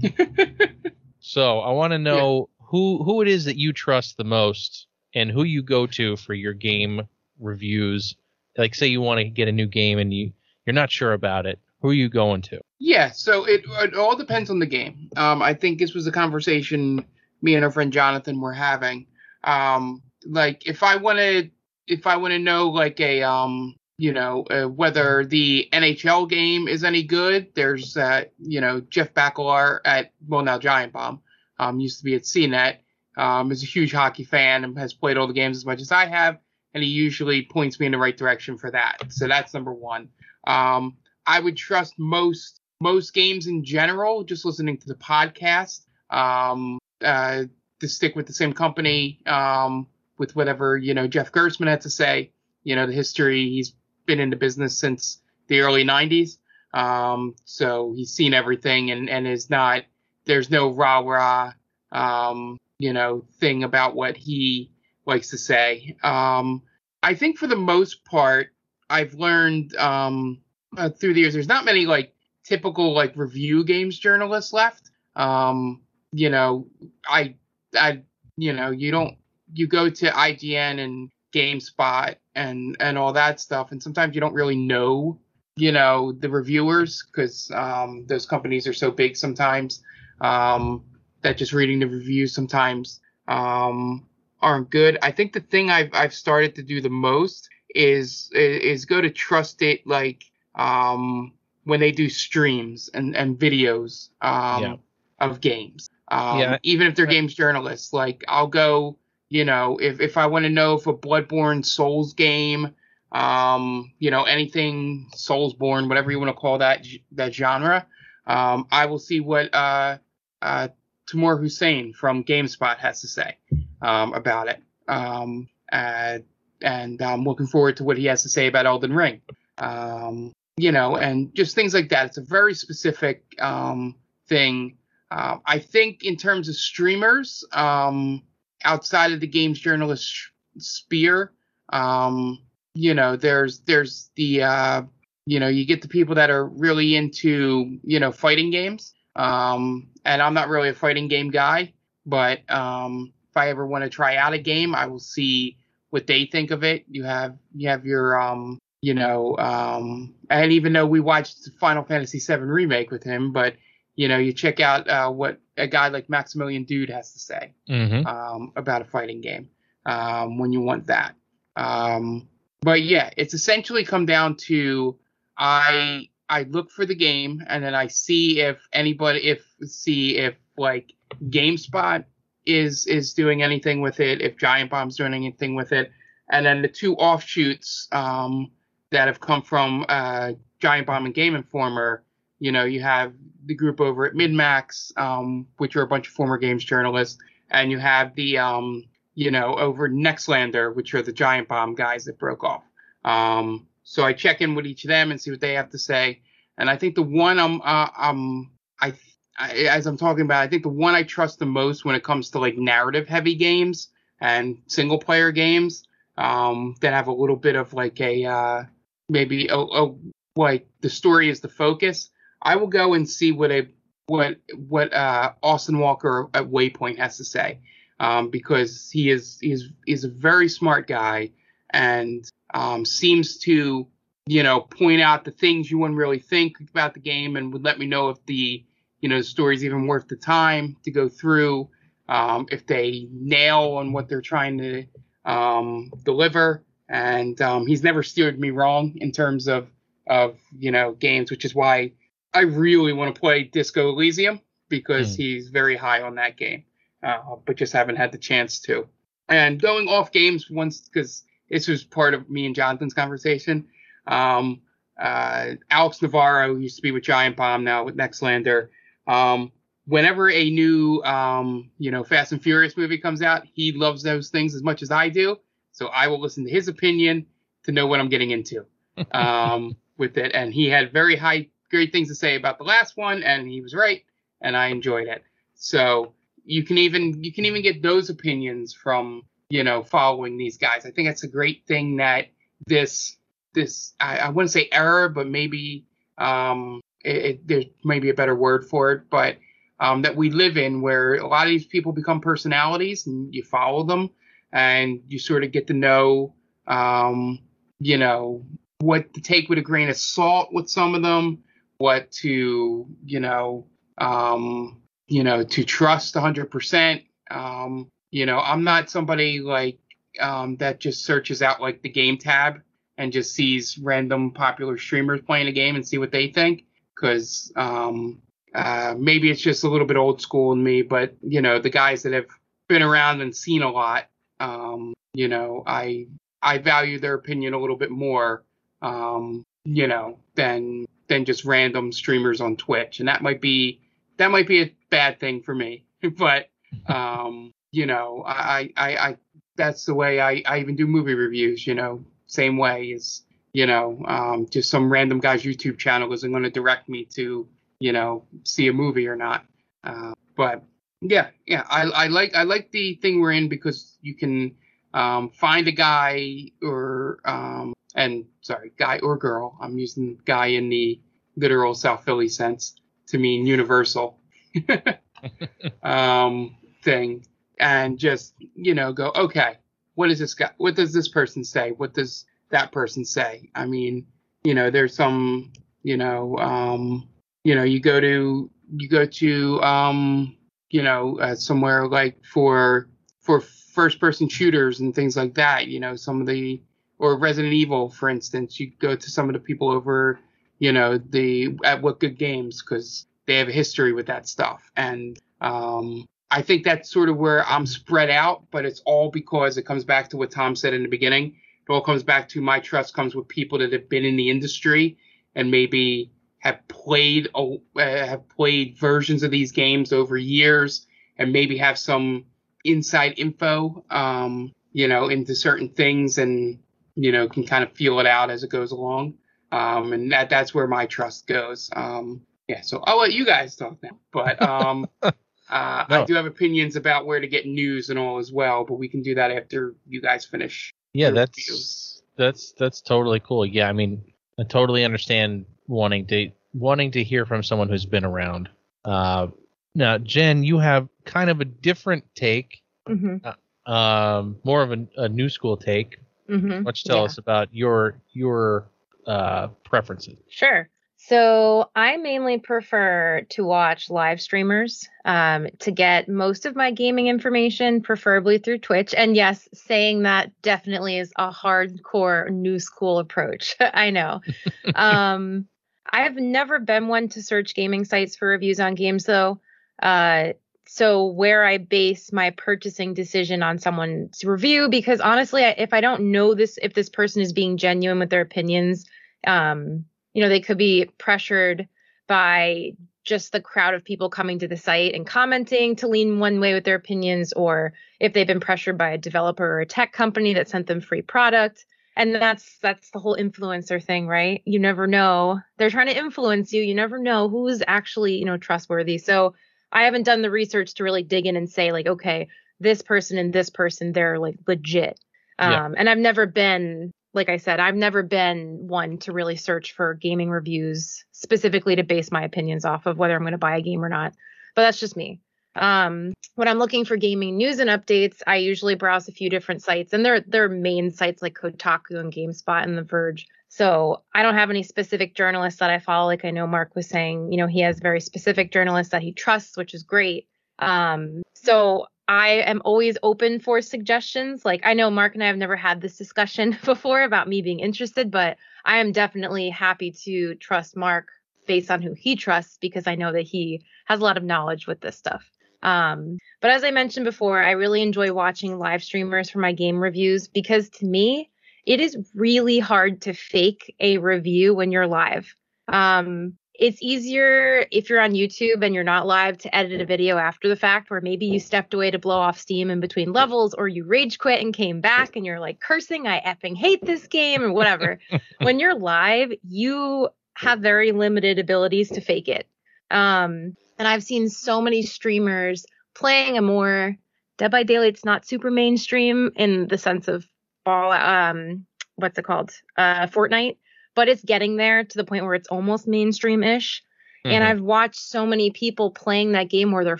S1: <laughs> so I want to know yeah. who who it is that you trust the most and who you go to for your game reviews. Like say you want to get a new game and you you're not sure about it. Who are you going to?
S2: Yeah, so it it all depends on the game. Um, I think this was a conversation me and our friend Jonathan were having. Um, like if I want to if I want to know like a um you know uh, whether the NHL game is any good, there's uh you know Jeff Bakalar at well now Giant Bomb um used to be at CNET um is a huge hockey fan and has played all the games as much as I have, and he usually points me in the right direction for that. So that's number one. Um, I would trust most most games in general just listening to the podcast. Um, uh, to stick with the same company um, with whatever you know Jeff Gerstmann had to say. You know the history. He's been in the business since the early '90s, um, so he's seen everything and and is not. There's no rah rah, um, you know, thing about what he likes to say. Um, I think for the most part, I've learned um, uh, through the years. There's not many like typical like review games journalists left. Um, you know, I, I, you know, you don't, you go to IGN and GameSpot and and all that stuff, and sometimes you don't really know, you know, the reviewers because um, those companies are so big sometimes um, that just reading the reviews sometimes um, aren't good. I think the thing I've I've started to do the most is is go to Trusted like um, when they do streams and and videos um, yeah. of games. Um, yeah. Even if they're games journalists, like I'll go, you know, if, if I want to know if a Bloodborne Souls game, um, you know, anything Soulsborne, whatever you want to call that that genre, um, I will see what uh, uh, Hussain from GameSpot has to say um, about it. Um, uh, and I'm looking forward to what he has to say about Elden Ring. Um, you know, and just things like that. It's a very specific um, thing uh, I think in terms of streamers, um, outside of the games journalist sphere, um, you know, there's there's the uh, you know you get the people that are really into you know fighting games, um, and I'm not really a fighting game guy, but um, if I ever want to try out a game, I will see what they think of it. You have you have your um, you know, um, and even though we watched Final Fantasy VII remake with him, but you know, you check out uh, what a guy like Maximilian Dood has to say mm-hmm. um, about a fighting game um, when you want that. Um, but yeah, it's essentially come down to I I look for the game and then I see if anybody if see if like GameSpot is is doing anything with it, if Giant Bomb's doing anything with it, and then the two offshoots um, that have come from uh, Giant Bomb and Game Informer you know, you have the group over at MidMax, um, which are a bunch of former games journalists, and you have the, um, you know, over Nextlander, which are the Giant Bomb guys that broke off. Um, so I check in with each of them and see what they have to say. And I think the one I'm, uh, I, I, as I'm talking about, I think the one I trust the most when it comes to like narrative heavy games and single player games um, that have a little bit of like a uh, maybe a, a like the story is the focus I will go and see what a what what uh, Austin Walker at Waypoint has to say. um, because he is is is a very smart guy and um, seems to you know point out the things you wouldn't really think about the game and would let me know if the you know the story's even worth the time to go through um, if they nail on what they're trying to um, deliver and um, he's never steered me wrong in terms of of you know games which is why I really want to play Disco Elysium because mm. he's very high on that game uh, but just haven't had the chance to. And going off games once, because this was part of me and Jonathan's conversation. Um, uh, Alex Navarro used to be with Giant Bomb, now with Nextlander. Um, whenever a new, um, you know, Fast and Furious movie comes out, he loves those things as much as I do. So I will listen to his opinion to know what I'm getting into <laughs> um, with it. And he had very high, great things to say about the last one, and he was right, and I enjoyed it. So you can even you can even get those opinions from you know following these guys. I think that's a great thing that this this I, I wouldn't say error, but maybe um, it, it, there may be a better word for it, but um, that we live in where a lot of these people become personalities and you follow them and you sort of get to know um, you know what to take with a grain of salt with some of them, what to you know um, you know, to trust 100%. Um, you know, I'm not somebody like um, that just searches out like the game tab and just sees random popular streamers playing a game and see what they think. Because um, uh, maybe it's just a little bit old school in me, but you know, the guys that have been around and seen a lot, um, you know, I I value their opinion a little bit more, um, you know, than than just random streamers on Twitch, and that might be that might be a bad thing for me. <laughs> but <laughs> um, you know, I, I, I, that's the way I, I even do movie reviews. You know, same way is, you know, um, just some random guy's YouTube channel isn't going to direct me to, you know, see a movie or not. Uh, but yeah, yeah, I, I like, I like the thing we're in because you can um, find a guy or, um, and sorry, guy or girl. I'm using guy in the literal South Philly sense to mean universal <laughs> um, thing, and just you know go okay, what does this guy? What does this person say? What does that person say? I mean, you know, there's some, you know, um, you know, you go to you go to um, you know, uh, somewhere like for for first person shooters and things like that. You know, some of the or Resident Evil, for instance, you go to some of the people over, you know, the at what good games because they have a history with that stuff. And um, I think that's sort of where I'm spread out, but it's all because it comes back to what Tom said in the beginning. It all comes back to my trust comes with people that have been in the industry and maybe have played uh, have played versions of these games over years and maybe have some inside info, um, you know, into certain things and you know can kind of feel it out as it goes along. Um, and that that's where my trust goes. Um, yeah, so I'll let you guys talk now. But um, <laughs> uh, no. I do have opinions about where to get news and all as well. But we can do that after you guys finish.
S1: Yeah, that's reviews. that's that's totally cool. Yeah, I mean, I totally understand wanting to wanting to hear from someone who's been around. Uh, now, Jen, you have kind of a different take, mm-hmm. uh, um, more of a, a, new school take. Mm-hmm. Why tell yeah. us about your your uh, preferences?
S3: Sure. So I mainly prefer to watch live streamers um, to get most of my gaming information, preferably through Twitch. And yes, saying that definitely is a hardcore new school approach. <laughs> I know. <laughs> um, I've never been one to search gaming sites for reviews on games, though. Uh, so where I base my purchasing decision on someone's review, because honestly, if I don't know this, if this person is being genuine with their opinions, um, you know, they could be pressured by just the crowd of people coming to the site and commenting to lean one way with their opinions, or if they've been pressured by a developer or a tech company that sent them free product. And that's that's the whole influencer thing, right? You never know. They're trying to influence you. You never know who's actually, you know, trustworthy. So I haven't done the research to really dig in and say, like, okay, this person and this person, they're like legit. Um, yeah. and I've never been like I said, I've never been one to really search for gaming reviews specifically to base my opinions off of whether I'm going to buy a game or not. But that's just me. Um, when I'm looking for gaming news and updates, I usually browse a few different sites, and they're they're main sites like Kotaku and GameSpot and The Verge. So I don't have any specific journalists that I follow. Like I know Mark was saying, you know, he has very specific journalists that he trusts, which is great. Um, so I am always open for suggestions. Like I know Mark and I have never had this discussion <laughs> before about me being interested, but I am definitely happy to trust Mark based on who he trusts because I know that he has a lot of knowledge with this stuff. Um, but as I mentioned before, I really enjoy watching live streamers for my game reviews because to me, it is really hard to fake a review when you're live. Um, it's easier if you're on YouTube and you're not live to edit a video after the fact, where maybe you stepped away to blow off steam in between levels, or you rage quit and came back and you're like cursing, I effing hate this game, or whatever. <laughs> when you're live, you have very limited abilities to fake it. Um, and I've seen so many streamers playing a more Dead by Daylight's not super mainstream in the sense of ball um what's it called? Uh Fortnite, but it's getting there to the point where it's almost mainstream-ish. Mm-hmm. And I've watched so many people playing that game where they're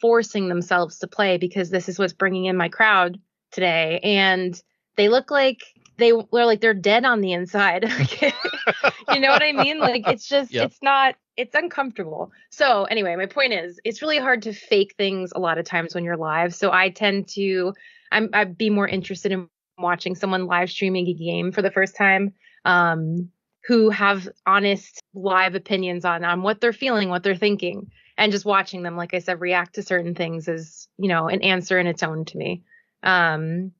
S3: forcing themselves to play because this is what's bringing in my crowd today and they look like they were like they're dead on the inside. <laughs> you know what I mean? Like it's just <laughs> yep. it's not it's uncomfortable. So anyway, my point is it's really hard to fake things a lot of times when you're live. So I tend to I'm I'd be more interested in watching someone live streaming a game for the first time. Um who have honest live opinions on on what they're feeling, what they're thinking, and just watching them, like I said, react to certain things is, you know, an answer in its own to me. Um,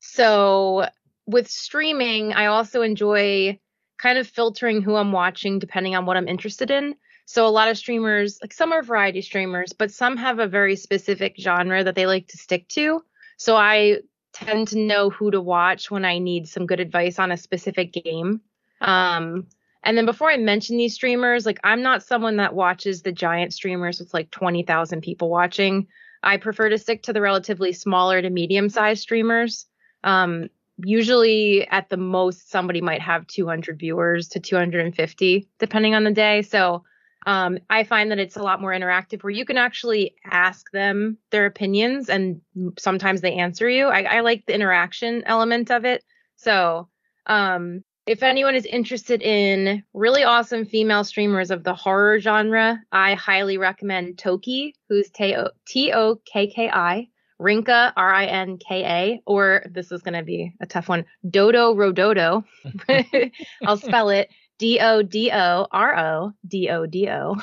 S3: so with streaming, I also enjoy kind of filtering who I'm watching depending on what I'm interested in. So a lot of streamers, like some are variety streamers, but some have a very specific genre that they like to stick to. So I tend to know who to watch when I need some good advice on a specific game. Um, and then before I mention these streamers, like I'm not someone that watches the giant streamers with like 20,000 people watching. I prefer to stick to the relatively smaller to medium sized streamers. Um, usually at the most somebody might have 200 viewers to 250 depending on the day. So um, i find that it's a lot more interactive where you can actually ask them their opinions and sometimes they answer you. I, I like the interaction element of it. So um, if anyone is interested in really awesome female streamers of the horror genre i highly recommend tokki who's t-o-k-k-i Rinka, R I N K A, or this is going to be a tough one, Dodo Rododo. <laughs> I'll spell it D O D O R O D O D O.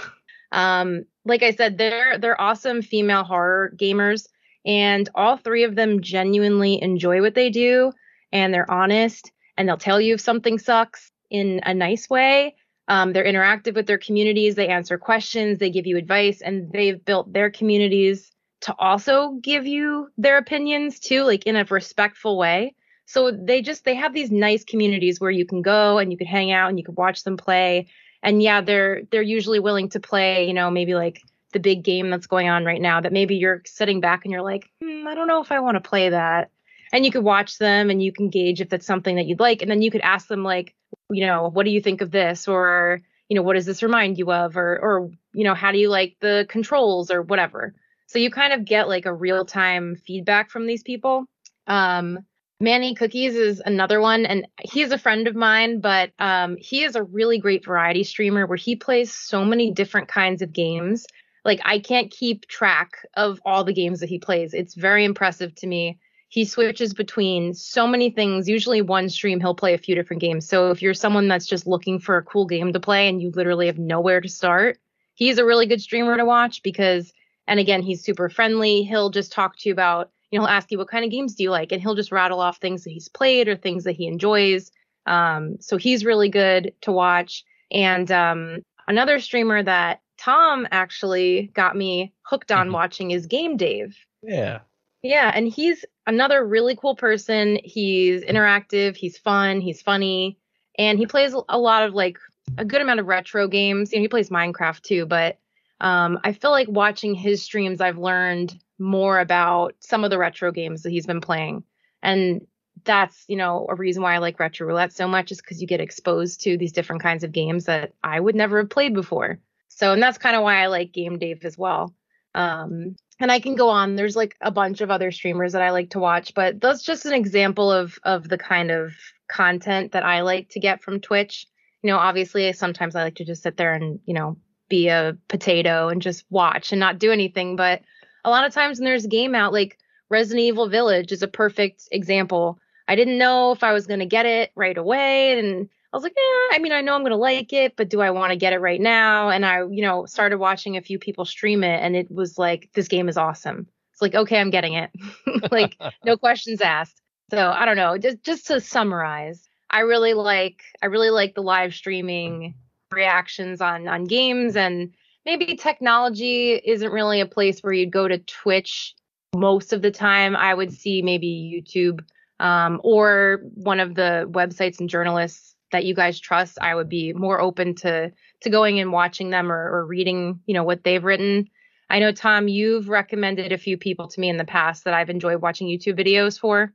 S3: Um, like I said, they're they're awesome female horror gamers, and all three of them genuinely enjoy what they do, and they're honest, and they'll tell you if something sucks in a nice way. Um, they're interactive with their communities. They answer questions. They give you advice, and they've built their communities to also give you their opinions too, like in a respectful way. So they just they have these nice communities where you can go and you can hang out and you can watch them play. And yeah, they're they're usually willing to play, you know, maybe like the big game that's going on right now that maybe you're sitting back and you're like, hmm, I don't know if I want to play that. And you could watch them and you can gauge if that's something that you'd like. And then you could ask them like, you know, what do you think of this? Or, you know, what does this remind you of? Or or, you know, how do you like the controls or whatever? So you kind of get like a real time feedback from these people. Um, Manny Cookies is another one, and he's a friend of mine, but um, he is a really great variety streamer where he plays so many different kinds of games. Like I can't keep track of all the games that he plays. It's very impressive to me. He switches between so many things. Usually, one stream he'll play a few different games. So if you're someone that's just looking for a cool game to play and you literally have nowhere to start, he's a really good streamer to watch because and again, he's super friendly. He'll just talk to you about, you know, he'll ask you what kind of games do you like, and he'll just rattle off things that he's played or things that he enjoys. Um, so he's really good to watch. And um, another streamer that Tom actually got me hooked on mm-hmm. watching is Game Dave.
S1: Yeah.
S3: Yeah, and he's another really cool person. He's interactive, he's fun, he's funny, and he plays a lot of like a good amount of retro games. You know, he plays Minecraft too, but um, I feel like watching his streams, I've learned more about some of the retro games that he's been playing. And that's, you know, a reason why I like retro roulette so much is because you get exposed to these different kinds of games that I would never have played before. So, and that's kind of why I like Game Dave as well. Um, and I can go on. There's like a bunch of other streamers that I like to watch, but that's just an example of of the kind of content that I like to get from Twitch. You know, obviously sometimes I like to just sit there and, you know, be a potato and just watch and not do anything, but a lot of times when there's a game out like Resident Evil Village is a perfect example. I didn't know if I was going to get it right away and I was like, yeah, I mean, I know I'm going to like it, but do I want to get it right now? And I, you know, started watching a few people stream it and it was like, this game is awesome. It's like, okay, I'm getting it. <laughs> like, no <laughs> questions asked. So I don't know. Just just to summarize, I really like I really like the live streaming reactions on on games and maybe technology isn't really a place where you'd go to Twitch most of the time. I would see maybe YouTube um, or one of the websites and journalists that you guys trust, I would be more open to to going and watching them or, or reading, you know, what they've written. I know Tom, you've recommended a few people to me in the past that I've enjoyed watching YouTube videos for.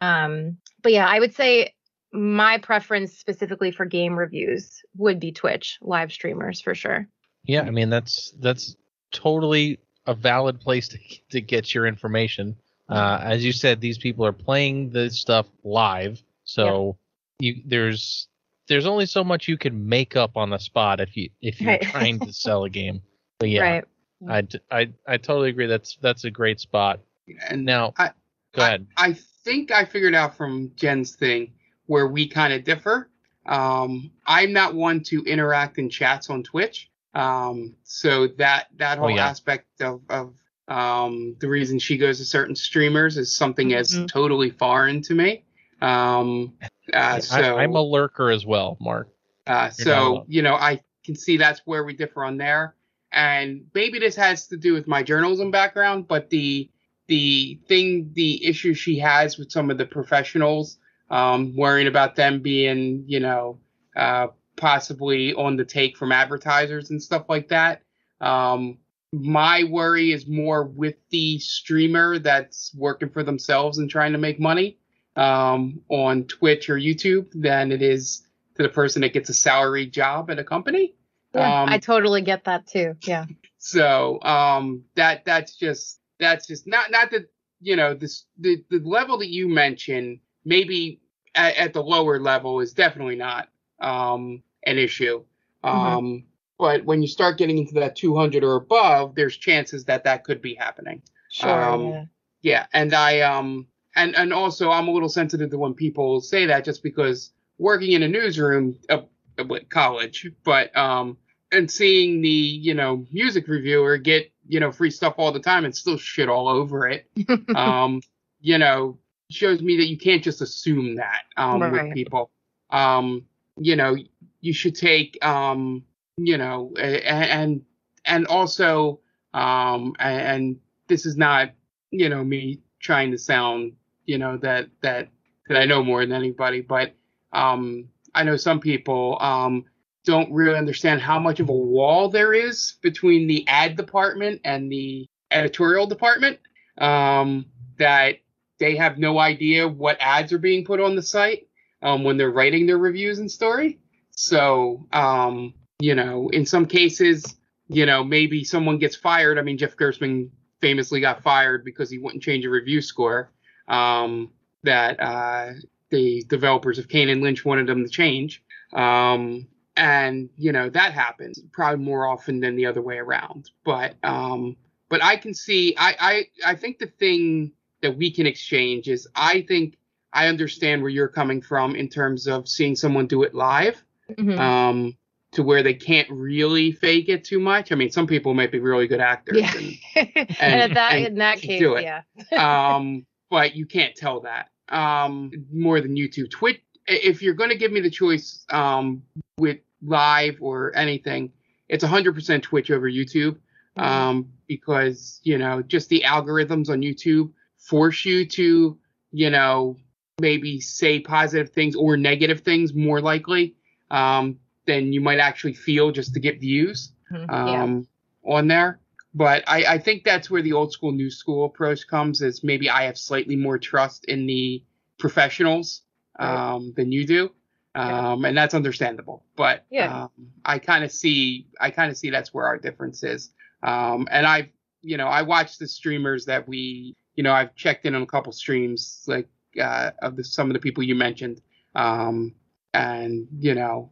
S3: Um, but yeah, I would say my preference specifically for game reviews would be Twitch live streamers for sure.
S1: Yeah, I mean that's that's totally a valid place to to get your information. Uh, as you said, these people are playing the stuff live, so yeah. you there's there's only so much you can make up on the spot if you if you're right. trying to sell a game. But yeah, right. I, I I totally agree. That's that's a great spot. And now, I, go ahead.
S2: I, I think I figured out from Jen's thing where we kind of differ. Um, I'm not one to interact in chats on Twitch. Um, so that that oh, whole oh, yeah. aspect of, of um, the reason she goes to certain streamers is something mm-hmm. as totally foreign to me. Um, uh, so
S1: I, am a lurker as well, Mark.
S2: Uh, so you know, I can see that's where we differ on there, and maybe this has to do with my journalism background, but the the thing, the issue she has with some of the professionals, um, worrying about them being, you know, uh, possibly on the take from advertisers and stuff like that. Um, my worry is more with the streamer that's working for themselves and trying to make money um, on Twitch or YouTube than it is to the person that gets a salary job at a company.
S3: Yeah, um, I totally get that too. Yeah.
S2: So um, that that's just that's just not not that you know this the the level that you mentioned maybe at, at the lower level is definitely not um, an issue. Mm-hmm. Um, but when you start getting into that 200 or above, there's chances that that could be happening.
S3: Sure. Um, yeah.
S2: yeah, and I um and and also I'm a little sensitive to when people say that just because working in a newsroom uh, with college, but um and seeing the you know music reviewer get you know free stuff all the time and still shit all over it, <laughs> um you know shows me that you can't just assume that um right. with people. Um you know you should take um you know and and also um and this is not you know me trying to sound you know that that that I know more than anybody, but um, I know some people um, don't really understand how much of a wall there is between the ad department and the editorial department. Um, that they have no idea what ads are being put on the site um, when they're writing their reviews and story. So, um, you know, in some cases, you know, maybe someone gets fired. I mean, Jeff Gerstmann famously got fired because he wouldn't change a review score um, that uh, the developers of Kane and Lynch wanted them to change. Um, and you know that happens probably more often than the other way around. But um, but I can see I, I I think the thing that we can exchange is I think I understand where you're coming from in terms of seeing someone do it live. Mm-hmm. Um, to where they can't really fake it too much. I mean, some people might be really good actors.
S3: Yeah. And, <laughs> and, and, that, and in that case, yeah. <laughs>
S2: um, but you can't tell that um, more than YouTube. Twitch, if you're going to give me the choice um, with live or anything, it's 100% Twitch over YouTube mm-hmm. um, because, you know, just the algorithms on YouTube force you to, you know, maybe say positive things or negative things more likely um, than you might actually feel just to get views mm-hmm. um, yeah. on there. But I, I think that's where the old school, new school approach comes. Is maybe I have slightly more trust in the professionals um, than you do, um, yeah. and that's understandable. But
S3: yeah.
S2: um, I kind of see, I kind of see that's where our difference is. Um, and I've you know, I watch the streamers that we, you know, I've checked in on a couple streams like uh, of the, some of the people you mentioned. Um, and you know,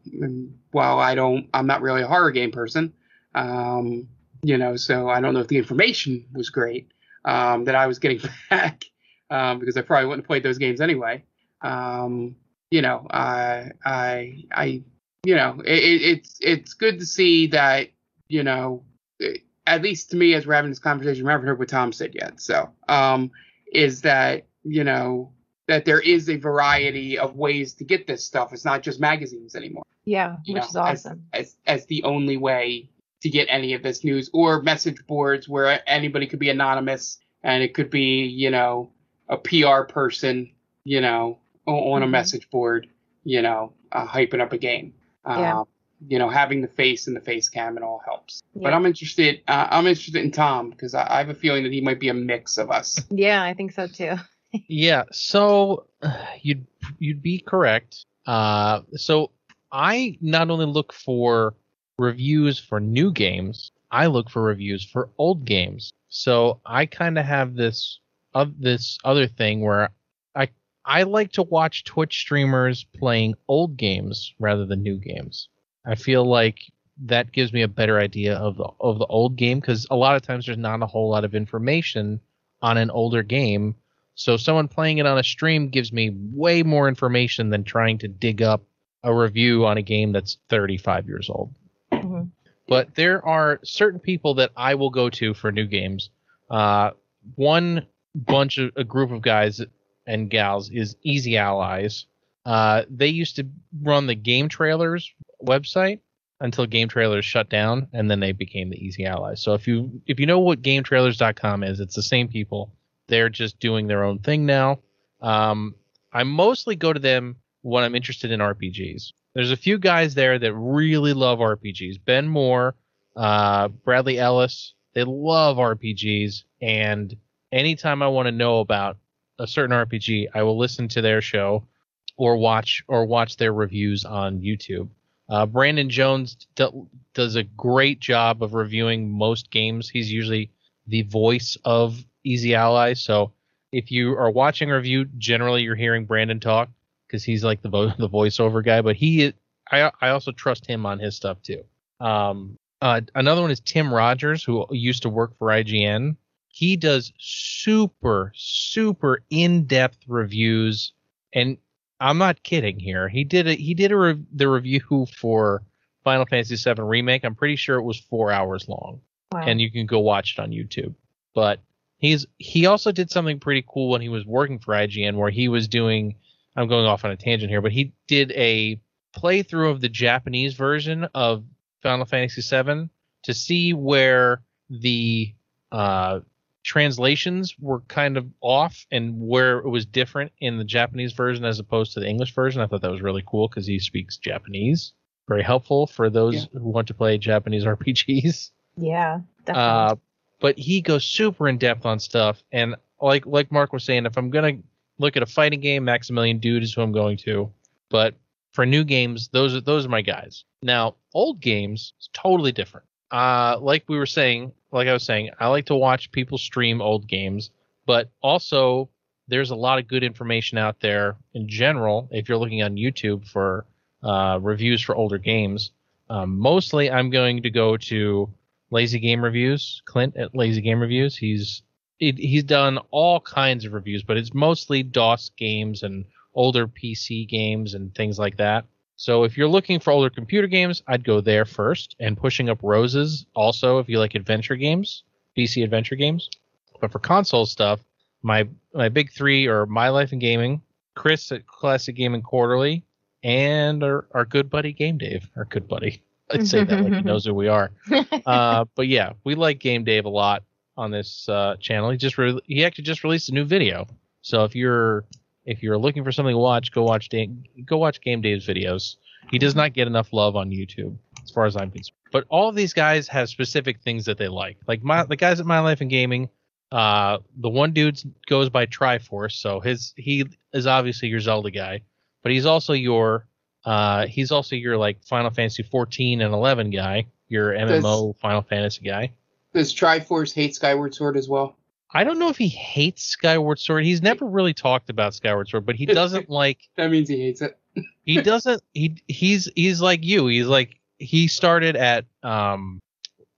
S2: while I don't, I'm not really a horror game person. Um, you know, so I don't know if the information was great um, that I was getting <laughs> back um, because I probably wouldn't have played those games anyway. Um, you know, I, I, I, you know, it, it's it's good to see that you know, at least to me as we're having this conversation, we haven't heard what Tom said yet. So, um, is that you know that there is a variety of ways to get this stuff. It's not just magazines anymore.
S3: Yeah, which know, is awesome.
S2: As, as, as the only way to get any of this news, or message boards where anybody could be anonymous and it could be you know a PR person, you know, on mm-hmm. a message board, you know, uh, hyping up a game. Yeah. Um, you know, having the face and the face cam and all helps. Yeah. But I'm interested. Uh, I'm interested in Tom because I, I, have a feeling that he might be a mix of us.
S3: Yeah, I think so too. <laughs>
S1: yeah. So <sighs> you'd you'd be correct. Uh, so I not only look for reviews for new games, I look for reviews for old games. So I kind of have this of this other thing where I I like to watch Twitch streamers playing old games rather than new games. I feel like that gives me a better idea of the of the old game because a lot of times there's not a whole lot of information on an older game. So someone playing it on a stream gives me way more information than trying to dig up a review on a game that's 35 years old. Mm-hmm. But there are certain people that I will go to for new games. Uh, one bunch of a group of guys and gals is Easy Allies. Uh, they used to run the game trailers website until game trailers shut down and then they became the easy allies so if you if you know what gametrailers.com is it's the same people. They're just doing their own thing now. Um, i mostly go to them when i'm interested in rpgs there's a few guys there that really love rpgs ben moore uh, bradley ellis they love rpgs and anytime i want to know about a certain rpg i will listen to their show or watch or watch their reviews on youtube uh, Brandon Jones d- does a great job of reviewing most games. He's usually the voice of Easy Ally. So if you are watching a review, generally you're hearing Brandon talk because he's like the vo- <laughs> the voiceover guy. But he, I, I also trust him on his stuff too. Um, uh, another one is Tim Rogers, who used to work for IGN. He does super, super in-depth reviews, and I'm not kidding here. He did a, he did a re- the review for Final Fantasy VII remake. I'm pretty sure it was four hours long, wow. and you can go watch it on YouTube. But he's he also did something pretty cool when he was working for IGN, where he was doing. I'm going off on a tangent here, but he did a playthrough of the Japanese version of Final Fantasy VII to see where the uh, translations were kind of off and where it was different in the Japanese version as opposed to the English version. I thought that was really cool because he speaks Japanese. Very helpful for those yeah. who want to play Japanese <laughs> RPGs.
S3: Yeah,
S1: definitely. Uh, but he goes super in depth on stuff, and like like Mark was saying, if I'm gonna look at a fighting game, Maximilian Dood is who I'm going to. But for new games, those are those are my guys. Now, old games is totally different. Uh, like we were saying, like I was saying, I like to watch people stream old games, but also there's a lot of good information out there in general. If you're looking on YouTube for uh, reviews for older games, um, mostly I'm going to go to Lazy Game Reviews, Clint at Lazy Game Reviews. He's he's done all kinds of reviews, but it's mostly DOS games and older PC games and things like that. So if you're looking for older computer games, I'd go there first. And Pushing Up Roses also if you like adventure games, PC adventure games. But for console stuff, my my big three are My Life in Gaming, Chris at Classic Gaming Quarterly, and our, our good buddy Game Dave, our good buddy. <laughs> I'd say that like he knows who we are. <laughs> Uh, but yeah, we like Game Dave a lot on this uh, channel. He just re- he actually just released a new video. So if you're if you're looking for something to watch, go watch go watch Game Dave's videos. He does not get enough love on YouTube, as far as I'm concerned. But all of these guys have specific things that they like. Like my the guys at My Life in Gaming, uh, the one dude goes by Triforce, so his he is obviously your Zelda guy, but he's also your uh, he's also your like Final Fantasy 14 and 11 guy, your MMO does, Final Fantasy guy.
S2: Does Triforce hate Skyward Sword as well?
S1: I don't know if he hates Skyward Sword. He's never really talked about Skyward Sword, but he <laughs> doesn't like
S2: That means he hates it. <laughs>
S1: he doesn't he he's he's like you. He's like he started at um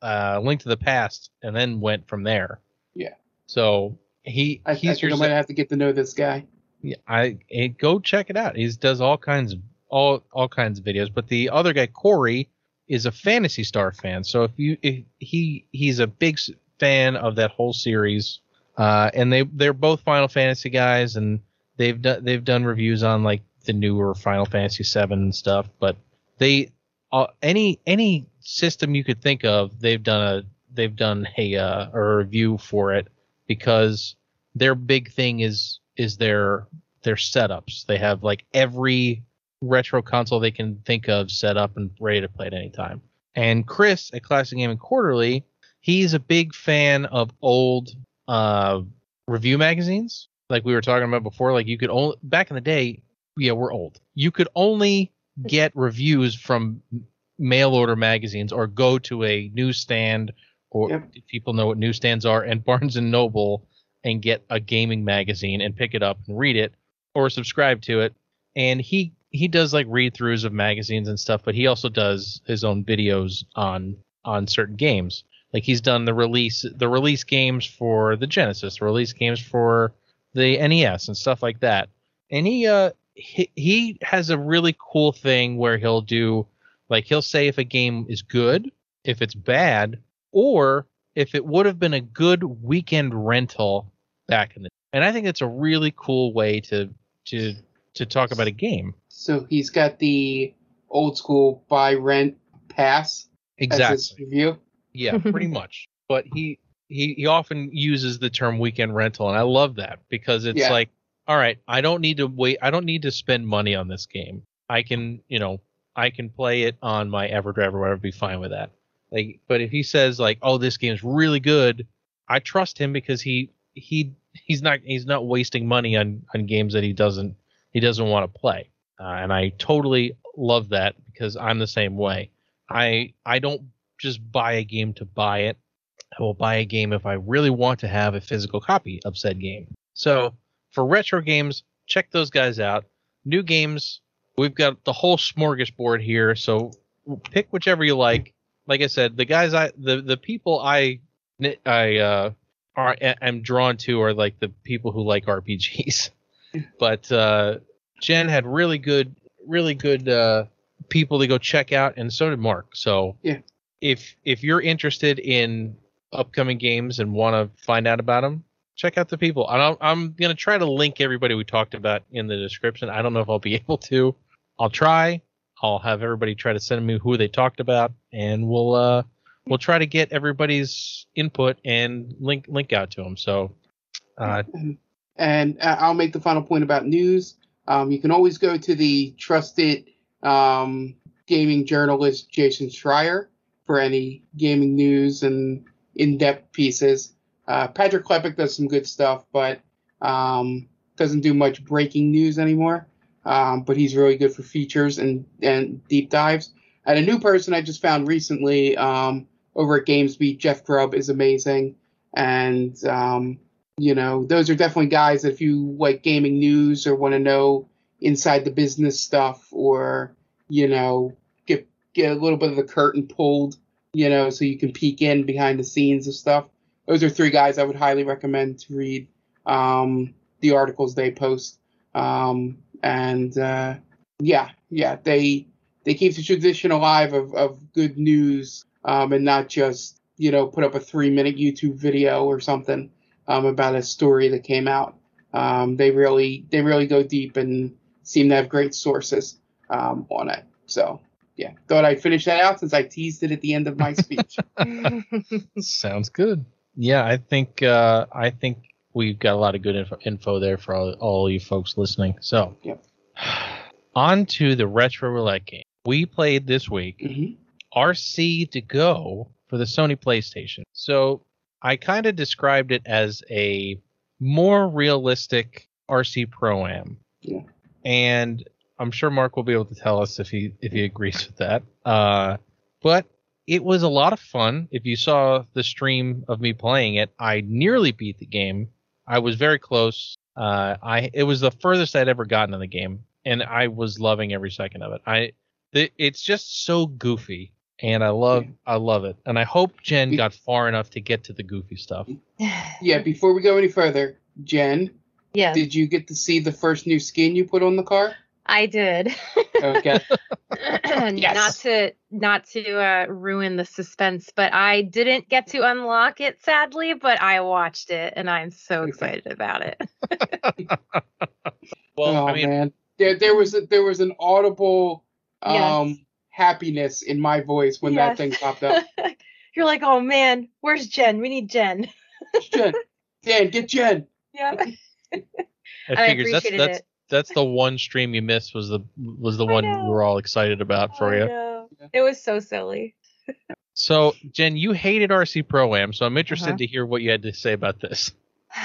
S1: uh Link to the Past and then went from there.
S2: Yeah.
S1: So he
S2: I, I
S1: he's
S2: think
S1: your
S2: I might have to get to know this guy.
S1: Yeah, I eh, go check it out. He does all kinds of all all kinds of videos. But the other guy, Corey, is a Phantasy Star fan. So if you if he he's a big fan of that whole series, uh, and they they're both Final Fantasy guys, and they've done they've done reviews on like the newer Final Fantasy Seven and stuff. But they uh, any any system you could think of, they've done a they've done a uh, a review for it because their big thing is is their their setups. They have like every retro console they can think of set up and ready to play at any time. And Chris at Classic Gaming Quarterly, he's a big fan of old uh, review magazines, like we were talking about before. Like you could only back in the day, yeah, we're old. You could only get reviews from mail order magazines or go to a newsstand or
S2: Yep.
S1: people know what newsstands are and <laughs> Barnes and Noble and get a gaming magazine and pick it up and read it or subscribe to it. And he he does like read throughs of magazines and stuff, but he also does his own videos on on certain games. Like he's done the release the release games for the Genesis, the release games for the NES and stuff like that. And he uh he, he has a really cool thing where he'll do like he'll say if a game is good, if it's bad, or if it would have been a good weekend rental back in the and I think it's a really cool way to to to talk about a game.
S2: So he's got the old school buy rent pass as
S1: Exactly.
S2: his review.
S1: Yeah, <laughs> pretty much. But he he he often uses the term weekend rental and I love that because it's
S2: Yeah.
S1: like all right, I don't need to wait I don't need to spend money on this game. I can, you know, I can play it on my EverDrive or whatever be fine with that. Like but if he says like, "Oh, this game's really good," I trust him because he he he's not he's not wasting money on on games that he doesn't he doesn't want to play. Uh, and I totally love that because I'm the same way. I I don't just buy a game to buy it. I will buy a game if I really want to have a physical copy of said game. So for retro games, check those guys out. New games, we've got the whole smorgasbord here. So pick whichever you like. Like I said, the guys I the the people I I uh are am drawn to are like the people who like RPGs. <laughs> but uh Jen had really good really good uh people to go check out and so did Mark. So
S2: Yeah.
S1: If if you're interested in upcoming games and want to find out about them, check out the people. I'm, I'm gonna try to link everybody we talked about in the description. I don't know if I'll be <laughs> able to. I'll try. I'll have everybody try to send me who they talked about, and we'll uh we'll try to get everybody's input and link link out to them. So uh,
S2: And, and uh, I'll make the final point about news. Um, you can always go to the trusted um, gaming journalist Jason Schreier for any gaming news and in-depth pieces. Uh, Patrick Klepek does some good stuff, but um, doesn't do much breaking news anymore. Um, but he's really good for features and, and deep dives. And a new person I just found recently um, over at GamesBeat, Jeff Grubb, is amazing. And um, you know, those are definitely guys that if you like gaming news or want to know inside the business stuff or, you know, get a little bit of the curtain pulled, you know, so you can peek in behind the scenes of stuff. Those are three guys I would highly recommend to read um, the articles they post. Um, and uh, yeah, yeah, they they keep the tradition alive of, of good news um, and not just you know put up a three minute YouTube video or something um, about a story that came out. Um, they really they really go deep and seem to have great sources um, on it. So yeah, thought I'd finish that out since I teased it at the end of my speech. <laughs>
S1: sounds good. Yeah, I think uh, I think we've got a lot of good info, info there for all, all you folks listening. So,
S2: Yep. <sighs>
S1: on to the retro roulette game. We played this week
S2: hmm
S1: RC de GO for the Sony PlayStation. So I kind of described it as a more realistic RC Pro Am.
S2: Yeah.
S1: And I'm sure Mark will be able to tell us if he if he agrees with that. Uh, but it was a lot of fun. If you saw the stream of me playing it, I nearly beat the game. I was very close. Uh, I it was the furthest I'd ever gotten in the game, and I was loving every second of it. I the, it's just so goofy, and I love I love it. And I hope Jen got far enough to get to the goofy stuff. <laughs>
S2: Yeah, before we go any further, Jen,
S3: yeah,
S2: did you get to see the first new skin you put on the car?
S3: I did.
S2: Okay. <laughs> Yes.
S3: Not to not to uh, ruin the suspense, but I didn't get to unlock it sadly, but I watched it and I'm so excited about it. <laughs>
S1: Well,
S2: oh
S1: I mean,
S2: man, there there was a, there was an audible um
S3: Yes.
S2: happiness in my voice when
S3: Yes.
S2: that thing popped up. <laughs>
S3: You're like, oh man, where's Jen? We need Jen.
S2: Jen, Dan, get Jen.
S3: Yeah.
S1: I
S3: I
S1: figures that's
S3: appreciated
S1: that's
S3: it.
S1: That's the one stream you missed was the was the
S3: I
S1: one
S3: know.
S1: we were all excited about for
S3: I
S1: you.
S3: know. It was so silly.
S1: So Jen, you hated RC Pro Am, so I'm interested
S3: Uh-huh.
S1: to hear what you had to say about this. <sighs>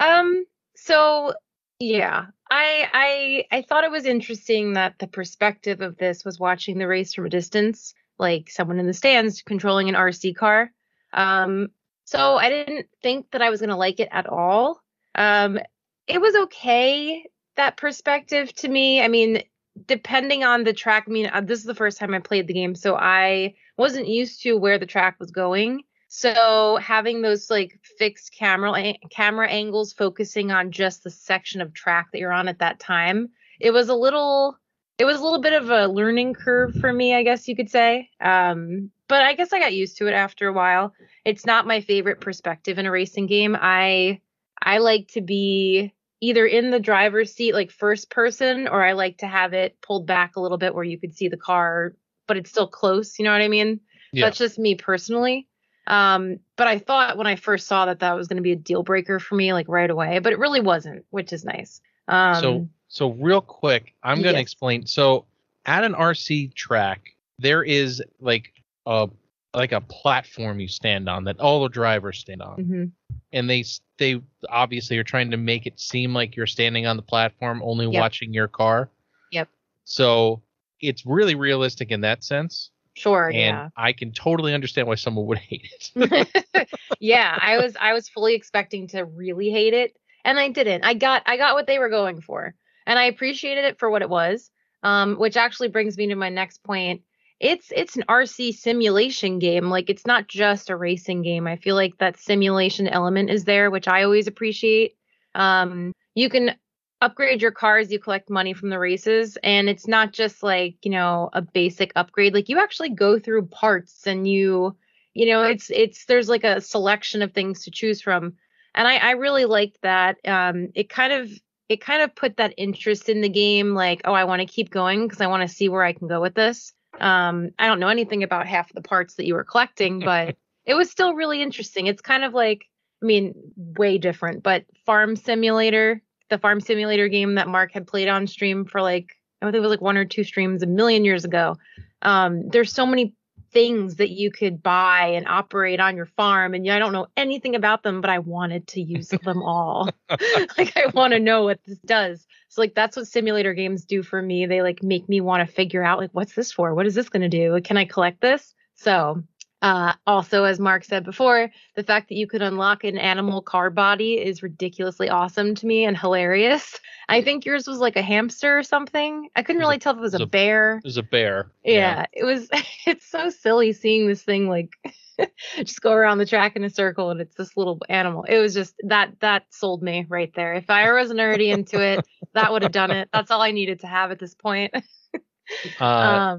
S3: Um. So yeah, I I I thought it was interesting that the perspective of this was watching the race from a distance, like someone in the stands controlling an RC car. Um. So I didn't think that I was gonna like it at all. Um. It was okay that perspective to me. I mean, depending on the track. I mean, uh, this is the first time I played the game, so I wasn't used to where the track was going. So having those like fixed camera camera angles focusing on just the section of track that you're on at that time, it was a little it was a little bit of a learning curve for me, I guess you could say. Um, but I guess I got used to it after a while. It's not my favorite perspective in a racing game. I I like to be either in the driver's seat like first person or I like to have it pulled back a little bit where you could see the car but it's still close, you know what I mean?
S1: Yeah.
S3: That's just me personally. Um, but I thought when I first saw that that was going to be a deal breaker for me, like right away, but it really wasn't, which is nice. Um,
S1: so so real quick, I'm gonna
S3: yes.
S1: explain. So at an RC track, there is like a like a platform you stand on that all the drivers stand on,
S3: mhm.
S1: And they they obviously are trying to make it seem like you're standing on the platform, only
S3: Yep.
S1: watching your car.
S3: Yep.
S1: So it's really realistic in that sense,
S3: sure,
S1: and
S3: yeah.
S1: I can totally understand why someone would <laughs> hate it. <laughs>
S3: yeah, I was I was fully expecting to really hate it, and I didn't. I got I got what they were going for, and I appreciated it for what it was. Um, which actually brings me to my next point. It's it's an RC simulation game. Like it's not just a racing game. I feel like that simulation element is there, which I always appreciate. Um, you can upgrade your cars, you collect money from the races, and it's not just like you know a basic upgrade. Like you actually go through parts and you you know it's it's there's like a selection of things to choose from and i i really liked that um it kind of it kind of put that interest in the game like oh i want to keep going because i want to see where i can go with this um i don't know anything about half of the parts that you were collecting <laughs> but it was still really interesting. It's kind of like i mean way different but farm simulator the farm simulator game that mark had played on stream for like i think it was like one or two streams a million years ago. Um there's so many things that you could buy and operate on your farm and I don't know anything about them but I wanted to use <laughs> them all. <laughs> like I want to know what this does. So like that's what simulator games do for me. They like make me want to figure out like what's this for? What is this going to do? Can I collect this? So uh, also, as Mark said before, the fact that you could unlock an animal car body is ridiculously awesome to me and hilarious. I think yours was like a hamster or something. I couldn't
S1: It was a-
S3: really tell if it was
S1: it was
S3: a
S1: a-
S3: bear.
S1: was a bear.
S3: Yeah, it was. <laughs> It's so silly seeing this thing like <laughs> just go around the track in a circle, and it's this little animal. It was just that that sold me right there. If I wasn't already into it, that would have done it. That's all I needed to have at this point. <laughs>
S1: Uh,
S3: um,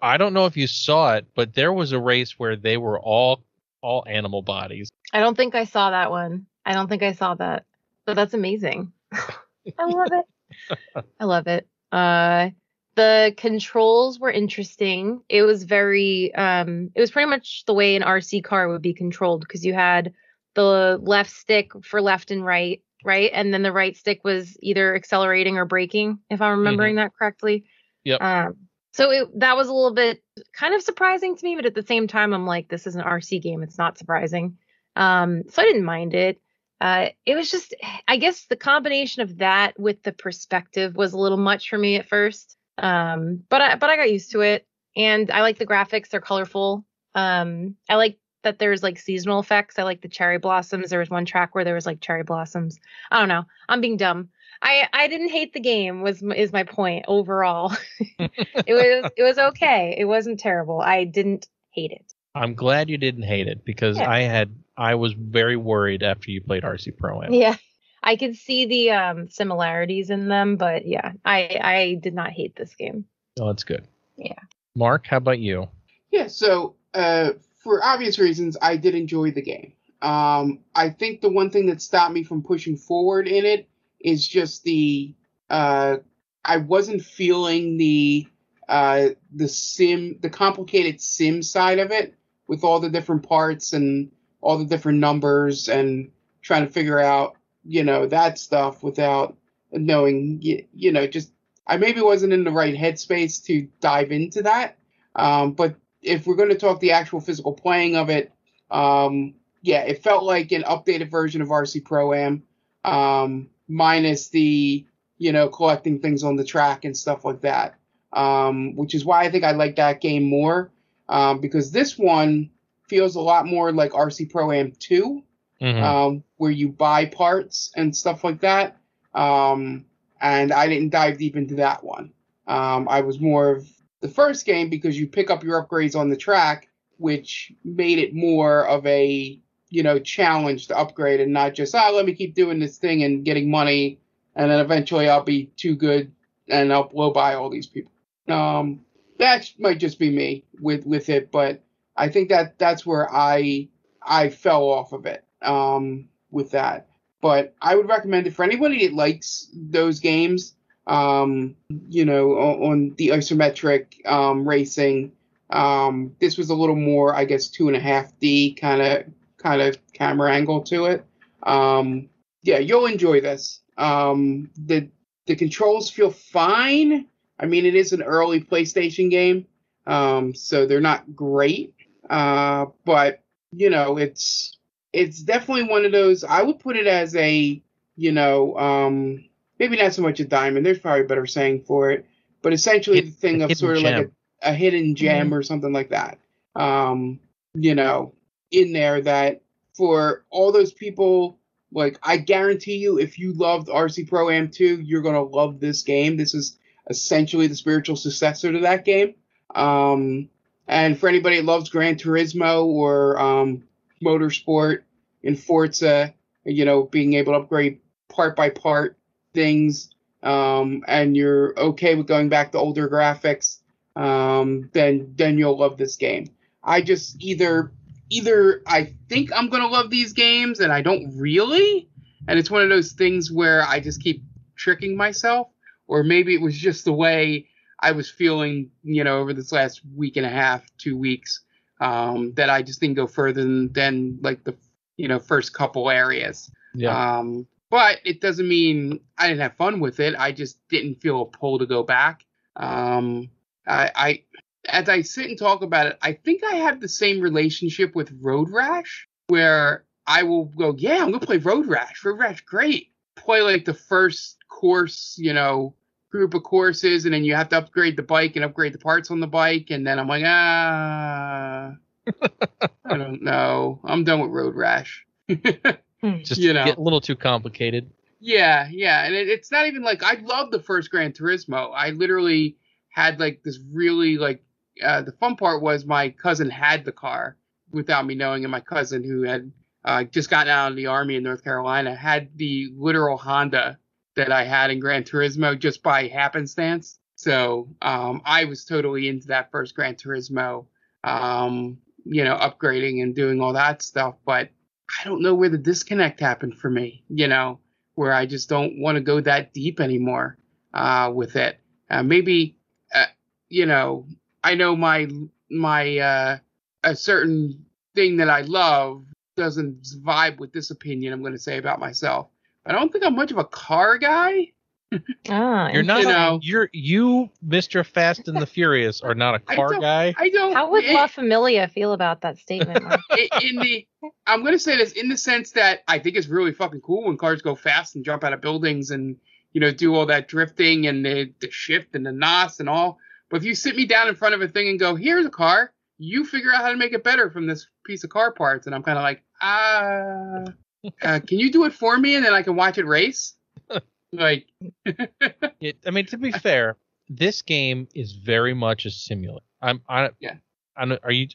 S1: I don't know if you saw it, but there was a race where they were all all animal bodies.
S3: I don't think I saw that one. I don't think I saw that. But that's amazing. <laughs> I love it. <laughs> I love it. Uh the controls were interesting. It was very um it was pretty much the way an RC car would be controlled because you had the left stick for left and right, right? And then the right stick was either accelerating or braking, if I'm remembering that correctly.
S1: Yep.
S3: Um so it, that was a little bit kind of surprising to me, but at the same time, I'm like, this is an RC game. It's not surprising. Um, so I didn't mind it. Uh, it was just, I guess the combination of that with the perspective was a little much for me at first. Um, but I, but I got used to it, and I like the graphics. They're colorful. Um, I like that there's like seasonal effects. I like the cherry blossoms. There was one track where there was like cherry blossoms. I don't know. I'm being dumb. I I didn't hate the game. Was is my point overall. <laughs> it was <laughs> it was okay. It wasn't terrible. I didn't hate it.
S1: I'm glad you didn't hate it because
S3: Yeah.
S1: I had I was very worried after you played RC Pro Am.
S3: Yeah. I could see the um similarities in them, but yeah, I I did not hate this game.
S1: Oh, that's good.
S3: Yeah.
S1: Mark, how about you?
S2: Yeah, so uh, for obvious reasons, I did enjoy the game. Um, I think the one thing that stopped me from pushing forward in it is just the uh, I wasn't feeling the uh, the sim, the complicated sim side of it with all the different parts and all the different numbers and trying to figure out, you know, that stuff without knowing, you, know, just I maybe wasn't in the right headspace to dive into that. Um, but if we're going to talk the actual physical playing of it, um, yeah, it felt like an updated version of RC Pro Am, um, minus the you know collecting things on the track and stuff like that. Um, which is why I think I like that game more um, because this one feels a lot more like RC Pro Am 2
S1: Mhm.
S2: um, where you buy parts and stuff like that. Um, and I didn't dive deep into that one. Um, I was more of the first game because you pick up your upgrades on the track, which made it more of a you know challenge to upgrade and not just oh let me keep doing this thing and getting money and then eventually I'll be too good and I'll blow by all these people. Um, that might just be me with with it, but I think that that's where I I fell off of it um, with that. But I would recommend it for anybody that likes those games. Um, you know, on, on the isometric um, racing. Um, this was a little more, I guess, two and a half D kind of kind of camera angle to it. Um, yeah, you'll enjoy this. Um, the the controls feel fine. I mean, it is an early PlayStation game, um, so they're not great. Uh, but you know, it's it's definitely one of those. I would put it as a you know, um, maybe not so much a diamond. There's probably a better saying for it, but essentially
S1: Hid-
S2: the thing of sort of like a, a hidden gem or something like that. Um, you know, in there that for all those people, like I guarantee you, if you loved RC Pro Am 2, you're gonna love this game. This is essentially the spiritual successor to that game. Um, and for anybody that loves Gran Turismo or um, motorsport in Forza, you know, being able to upgrade part by part things, um, and you're okay with going back to older graphics, um, then then you'll love this game. I just either either I think I'm gonna love these games and I don't really, and it's one of those things where I just keep tricking myself, or maybe it was just the way I was feeling, you know, over this last week and a half, two weeks, um, that I just didn't go further than, than like the, you know, first couple areas.
S1: Yeah.
S2: Um, but it doesn't mean I didn't have fun with it. I just didn't feel a pull to go back. Um, I, I, as I sit and talk about it, I think I have the same relationship with Road Rash, where I will go, yeah, I'm gonna play Road Rash. Road Rash, great. Play like the first course, you know, group of courses, and then you have to upgrade the bike and upgrade the parts on the bike, and then I'm like, ah, <laughs> I don't know. I'm done with Road Rash. <laughs>
S1: Just
S2: you know.
S1: get a little too complicated.
S2: Yeah, yeah, and it, it's not even like I love the first Gran Turismo. I literally had like this really like uh, the fun part was my cousin had the car without me knowing, and my cousin who had uh, just gotten out of the army in North Carolina had the literal Honda that I had in Gran Turismo just by happenstance. So um, I was totally into that first Gran Turismo, um, you know, upgrading and doing all that stuff. But I don't know where the disconnect happened for me, you know, where I just don't want to go that deep anymore uh, with it. Uh, maybe, uh, you know, I know my my uh, a certain thing that I love doesn't vibe with this opinion I'm going to say about myself. I don't think I'm much of a car guy.
S3: Ah,
S1: You're not.
S2: You know.
S1: You're you, Mr. Fast and the Furious, are not a car
S2: don't-
S1: guy.
S2: I don't.
S3: How would
S2: eh,
S3: La Familia feel about that statement? <laughs>
S2: I- in the I'm going to say this in the sense that I think it's really fucking cool when cars go fast and jump out of buildings and you know do all that drifting and the, the shift and the nos and all. But if you sit me down in front of a thing and go, "Here's a car," you figure out how to make it better from this piece of car parts. And I'm kind of like, ah, uh, can you do it for me and then I can watch it race? Like, <laughs>
S1: it, I mean, to be fair, this game is very much a simulator. I'm, I,
S2: Yeah.
S1: I don't- are you?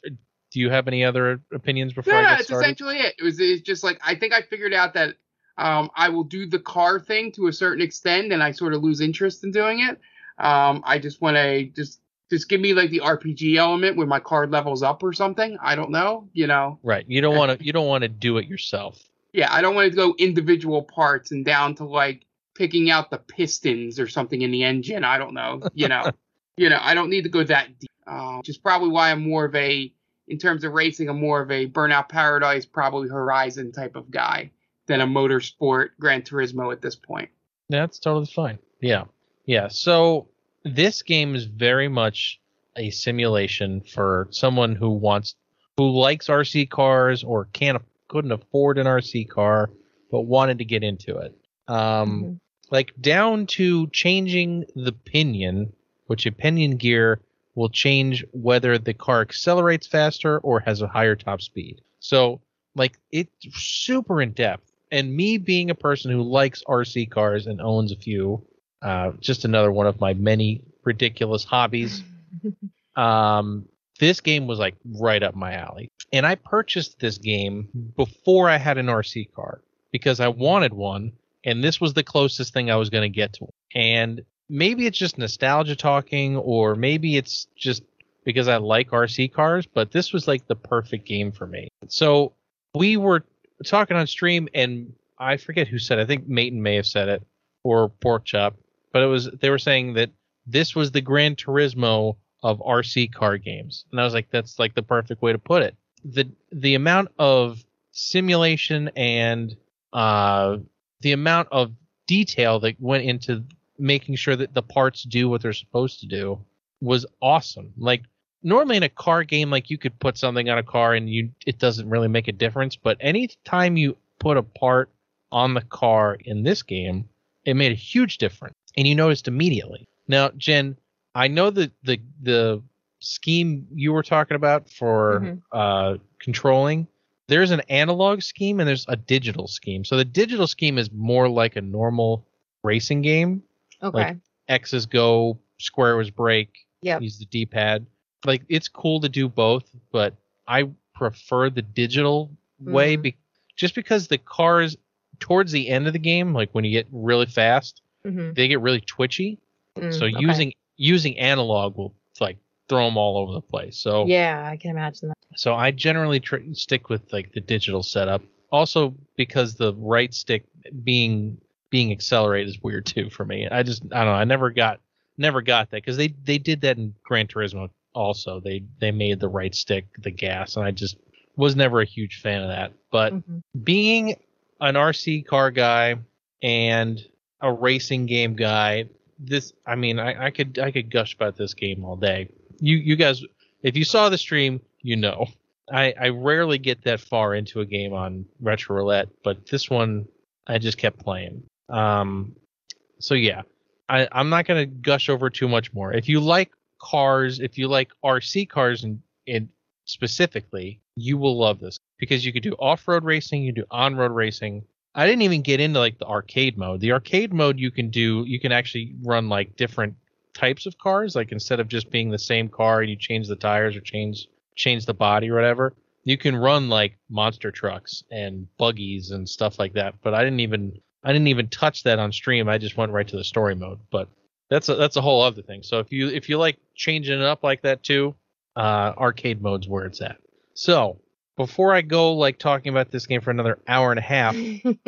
S1: Do you have any other opinions before
S2: no,
S1: I
S2: it's
S1: started?
S2: essentially it. It was it's just like I think I figured out that um, I will do the car thing to a certain extent, and I sort of lose interest in doing it. Um, I just want to just just give me like the RPG element where my card levels up or something. I don't know, you know.
S1: Right. You don't <laughs> want to. You don't want to do it yourself.
S2: Yeah, I don't want to go individual parts and down to like picking out the pistons or something in the engine. I don't know, you know. <laughs> you know, I don't need to go that deep. Um, which is probably why I'm more of a, in terms of racing, I'm more of a Burnout Paradise, probably Horizon type of guy than a motorsport Gran Turismo at this point.
S1: That's totally fine. Yeah. Yeah. So this game is very much a simulation for someone who wants who likes RC cars or can't couldn't afford an RC car but wanted to get into it. Um
S3: Mhm.
S1: Like down to changing the pinion, which a pinion gear will change whether the car accelerates faster or has a higher top speed. So, like, it's super in depth. And me being a person who likes RC cars and owns a few, uh, just another one of my many ridiculous hobbies. <laughs> Um, this game was like right up my alley. And I purchased this game before I had an RC car because I wanted one, and this was the closest thing I was going to get to. And maybe it's just nostalgia talking, or maybe it's just because I like RC cars, but this was like the perfect game for me. So we were talking on stream, and I forget who said. It. I think Maiden may have said it, or Pork Chop, but it was they were saying that this was the Gran Turismo of RC car games, and I was like, that's like the perfect way to put it. the The amount of simulation and uh, the amount of detail that went into making sure that the parts do what they're supposed to do was awesome. Like normally in a car game, like you could put something on a car and you it doesn't really make a difference, but anytime you put a part on the car in this game, it made a huge difference, and you noticed immediately. Now, Jen, I know that the the scheme you were talking about for
S3: Mhm.
S1: uh, controlling. There's an analog scheme and there's a digital scheme. So the digital scheme is more like a normal racing game.
S3: Okay.
S1: X's go, square was brake,
S3: Yep.
S1: use the D-pad. Like it's cool to do both, but I prefer the digital way
S3: Mhm.
S1: be- just because the cars towards the end of the game, like when you get really fast,
S3: Mhm.
S1: they get really twitchy.
S3: Mm,
S1: so
S3: okay.
S1: using using analog will like throw them all over the place. So
S3: Yeah, I can imagine that.
S1: so I generally tr- stick with like the digital setup. Also because the right stick being being accelerated is weird too for me. I just I don't know. I never got never got that because they they did that in Gran Turismo also. They they made the right stick the gas, and I just was never a huge fan of that. But
S3: Mhm.
S1: being an RC car guy and a racing game guy, this I mean I, I could I could gush about this game all day. You you guys if you saw the stream, you know. I, I rarely get that far into a game on Retro Roulette, but this one I just kept playing. Um, so yeah, I, I'm not gonna gush over too much more. If you like cars, if you like RC cars and in, specifically, you will love this because you could do off-road racing, you do on-road racing. I didn't even get into like the arcade mode. The arcade mode you can do, you can actually run like different types of cars. Like instead of just being the same car and you change the tires or change change the body or whatever, you can run like monster trucks and buggies and stuff like that. But I didn't even I didn't even touch that on stream. I just went right to the story mode. But that's a that's a whole other thing. So if you if you like changing it up like that too, uh, arcade mode's where it's at. So before I go like talking about this game for another hour and a half,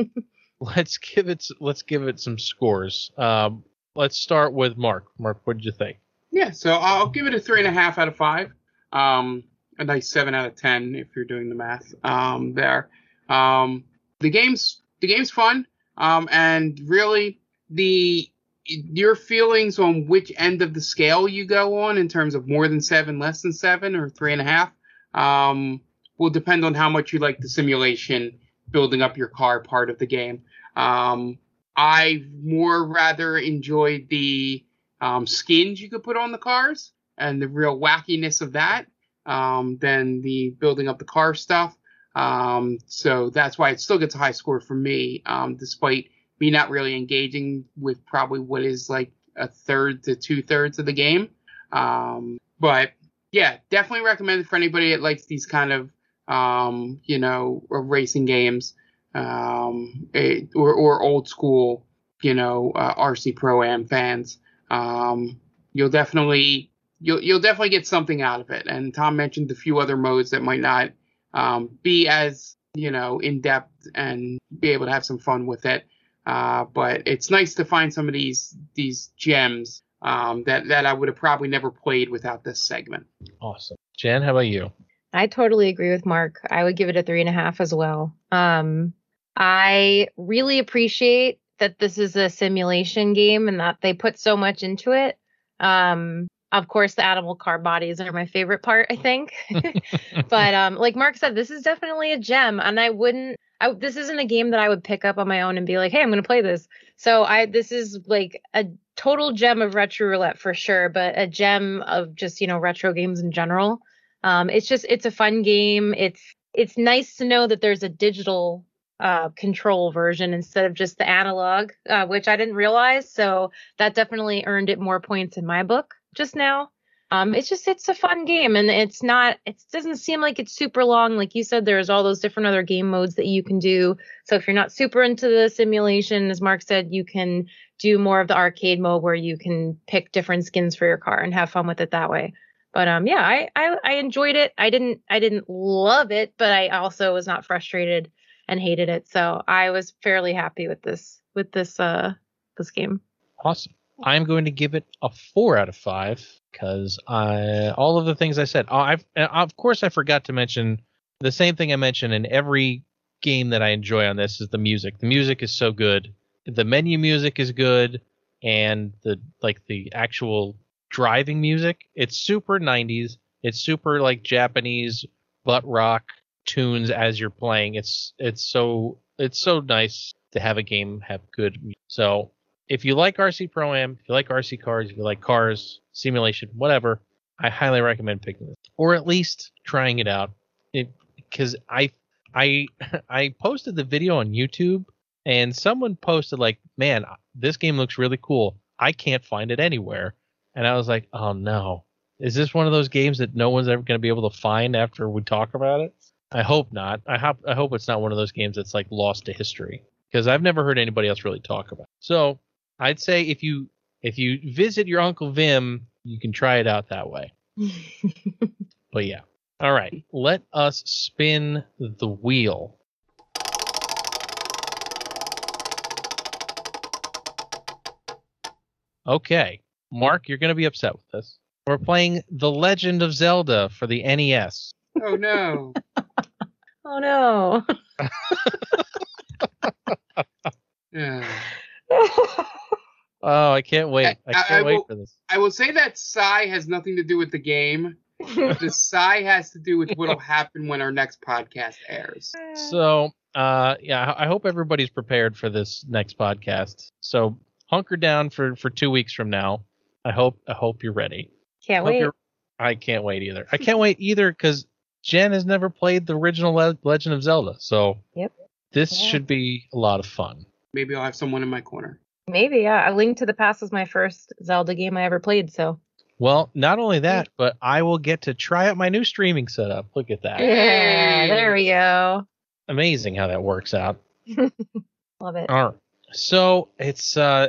S1: <laughs> let's give it let's give it some scores. Um, let's start with Mark. Mark, what did you think?
S2: Yeah, so I'll give it a three and a half out of five. Um, a nice seven out of ten if you're doing the math. Um, there. Um, the game's the game's fun. Um, and really the your feelings on which end of the scale you go on in terms of more than seven, less than seven, or three and a half, um, will depend on how much you like the simulation building up your car part of the game. Um, I more rather enjoyed the um, skins you could put on the cars and the real wackiness of that. um, than the building up the car stuff. Um, so that's why it still gets a high score for me, um, despite me not really engaging with probably what is like a third to two thirds of the game. Um, but yeah, definitely recommend it for anybody that likes these kind of, um, you know, racing games, um, it, or, or old school, you know, uh, RC Pro Am fans. Um, you'll definitely, you'll, you'll definitely get something out of it. And Tom mentioned a few other modes that might not, um, be as, you know, in depth and be able to have some fun with it. Uh, but it's nice to find some of these, these gems um, that that I would have probably never played without this segment.
S1: Awesome, Jen. How about you?
S3: I totally agree with Mark. I would give it a three and a half as well. Um, I really appreciate that this is a simulation game and that they put so much into it. Um, of course, the animal car bodies are my favorite part, I think. <laughs> <laughs> but um, like Mark said, this is definitely a gem, and I wouldn't. I, this isn't a game that I would pick up on my own and be like, "Hey, I'm going to play this." So I, this is like a total gem of retro roulette for sure, but a gem of just you know retro games in general. Um, it's just it's a fun game. It's it's nice to know that there's a digital uh, control version instead of just the analog, uh, which I didn't realize. So that definitely earned it more points in my book just now. Um, it's just it's a fun game and it's not it doesn't seem like it's super long. Like you said, there's all those different other game modes that you can do. So if you're not super into the simulation, as Mark said, you can do more of the arcade mode where you can pick different skins for your car and have fun with it that way. But um yeah, I, I I enjoyed it. I didn't I didn't love it, but I also was not frustrated and hated it. So I was fairly happy with this with this uh this game.
S1: Awesome. I'm going to give it a four out of five because I all of the things I said. I've of course I forgot to mention the same thing I mentioned in every game that I enjoy on this is the music. The music is so good. The menu music is good, and the like the actual driving music. It's super 90s. It's super like Japanese butt rock tunes as you're playing. It's it's so it's so nice to have a game have good. Music. So if you like RC Pro Am, if you like RC cars, if you like cars, simulation, whatever, I highly recommend picking this or at least trying it out. Because I I <laughs> I posted the video on YouTube and someone posted like, "Man, this game looks really cool. I can't find it anywhere." And I was like, "Oh no, is this one of those games that no one's ever going to be able to find after we talk about it?" I hope not. I hope I hope it's not one of those games that's like lost to history because I've never heard anybody else really talk about. It. So I'd say if you if you visit your uncle Vim, you can try it out that way. <laughs> but yeah. All right. Let us spin the wheel. Okay. Mark, you're going to be upset with this. We're playing The Legend of Zelda for the NES.
S2: Oh no.
S3: Oh no. <laughs>
S2: yeah.
S1: Oh, I can't wait. I can't
S2: I, I
S1: wait
S2: will,
S1: for this.
S2: I will say that sigh has nothing to do with the game. <laughs> the sigh has to do with what'll happen when our next podcast airs. <sighs>
S1: So, uh, yeah, I hope everybody's prepared for this next podcast. So, hunker down for for two weeks from now. I hope I hope you're ready.
S3: Can't wait.
S1: I can't wait either. I can't wait either because Jen has never played the original Le- Legend of Zelda. So,
S3: yep.
S1: this yeah. should be a lot of fun.
S2: Maybe I'll have someone in my corner.
S3: Maybe, yeah. A Link to the Past was my first Zelda game I ever played, so.
S1: Well, not only that, but I will get to try out my new streaming setup. Look at that.
S3: Yeah, there we go.
S1: Amazing how that works out. <laughs>
S3: Love it.
S1: All right. So it's uh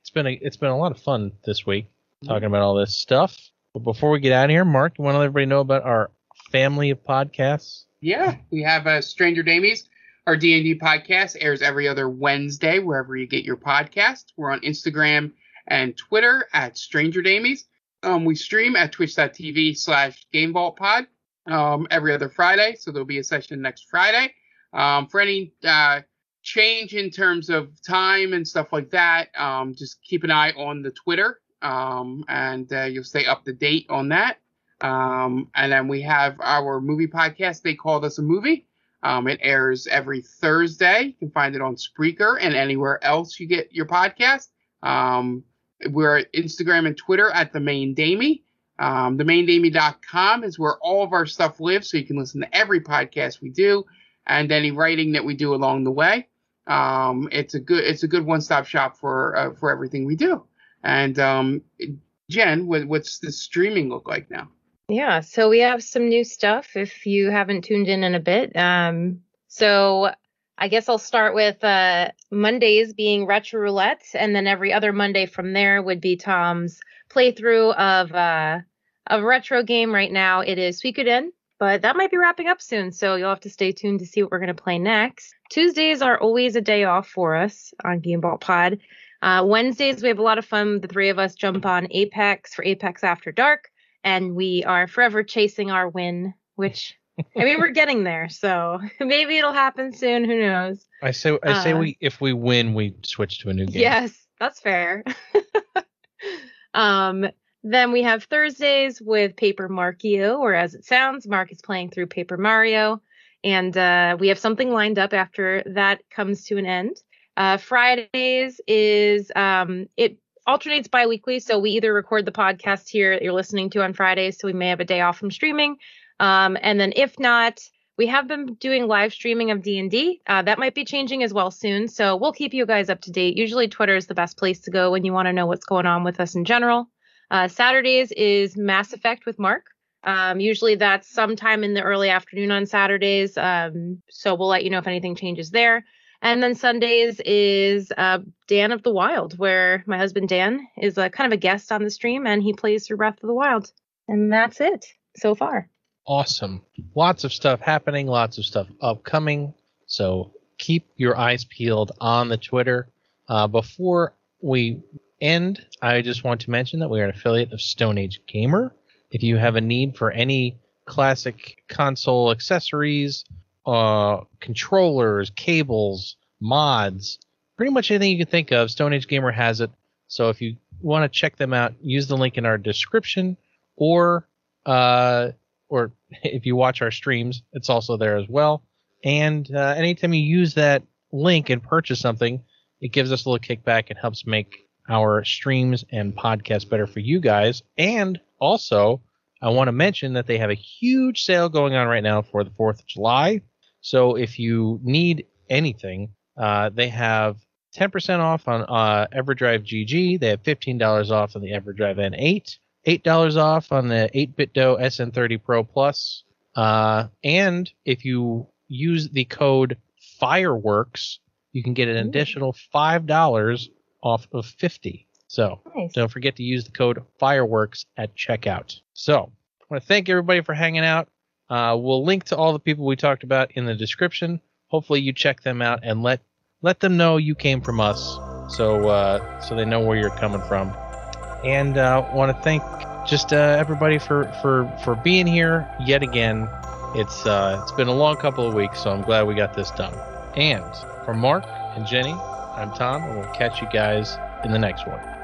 S1: it's been a it's been a lot of fun this week talking about all this stuff. But before we get out of here, Mark, you want to let everybody know about our family of podcasts?
S2: Yeah, we have uh, Stranger Damies our D&D podcast airs every other Wednesday wherever you get your podcast. We're on Instagram and Twitter at Stranger Damies. Um, we stream at twitch.tv slash GameVaultPod um, every other Friday, so there'll be a session next Friday. Um, for any uh, change in terms of time and stuff like that, um, just keep an eye on the Twitter, um, and uh, you'll stay up to date on that. Um, and then we have our movie podcast. They called us a movie. Um, it airs every Thursday. You can find it on Spreaker and anywhere else you get your podcast. Um, we're at Instagram and Twitter at the main Damie. Um, themaindamie.com is where all of our stuff lives, so you can listen to every podcast we do and any writing that we do along the way. Um, it's a good it's a good one stop shop for uh, for everything we do. And um, Jen, what, what's the streaming look like now?
S3: Yeah, so we have some new stuff if you haven't tuned in in a bit. Um, so I guess I'll start with uh, Mondays being Retro Roulette, and then every other Monday from there would be Tom's playthrough of uh, a retro game. Right now it is Suikoden, but that might be wrapping up soon, so you'll have to stay tuned to see what we're going to play next. Tuesdays are always a day off for us on Game Vault Pod. Uh, Wednesdays we have a lot of fun. The three of us jump on Apex for Apex After Dark, and we are forever chasing our win, which I mean, we're getting there, so <laughs> maybe it'll happen soon. Who knows?
S1: I say, I say,
S3: Uh,
S1: we if we win, we switch to a new game.
S3: Yes, that's fair. <laughs> um, then we have Thursdays with Paper Markio, or as it sounds, Mark is playing through Paper Mario, and uh, we have something lined up after that comes to an end. Uh, Fridays is um, it alternates bi-weekly, so we either record the podcast here that you're listening to on Fridays, so we may have a day off from streaming, um, and then if not, we have been doing live streaming of D&D. Uh, that might be changing as well soon, so we'll keep you guys up to date. Usually Twitter is the best place to go when you want to know what's going on with us in general. Uh, Saturdays is Mass Effect with Mark. Um, usually that's sometime in the early afternoon on Saturdays, um, so we'll let you know if anything changes there. And then Sundays is uh, Dan of the Wild, where my husband Dan is a, kind of a guest on the stream and he plays through Breath of the Wild. And that's it so far.
S1: awesome. Lots of stuff happening, lots of stuff upcoming. So keep your eyes peeled on the Twitter. Uh, before we end, I just want to mention that we are an affiliate of Stone Age Gamer. If you have a need for any classic console accessories, uh, controllers, cables, mods, pretty much anything you can think of, Stone Age Gamer has it. So if you want to check them out, use the link in our description, or uh, or <laughs> if you watch our streams, it's also there as well. And uh, anytime you use that link and purchase something, it gives us a little kickback and helps make our streams and podcasts better for you guys. And also, I want to mention that they have a huge sale going on right now for the 4th of July. So if you need anything, uh, they have 10% off on uh, EverDrive GG. They have $15 off on the EverDrive N8, $8 off on the 8BitDo SN30 Pro Plus. Uh, and if you use the code FIREWORKS, you can get an additional $5 off of 50 So
S3: Nice.
S1: don't forget to use the code FIREWORKS at checkout. So I want to thank everybody for hanging out. Uh, we'll link to all the people we talked about in the description. Hopefully you check them out and let let them know you came from us, so uh, so they know where you're coming from. And uh, want to thank just uh, everybody for for for being here yet again. It's uh, it's been a long couple of weeks, so I'm glad we got this done. And for Mark and Jenny, I'm Tom, and we'll catch you guys in the next one.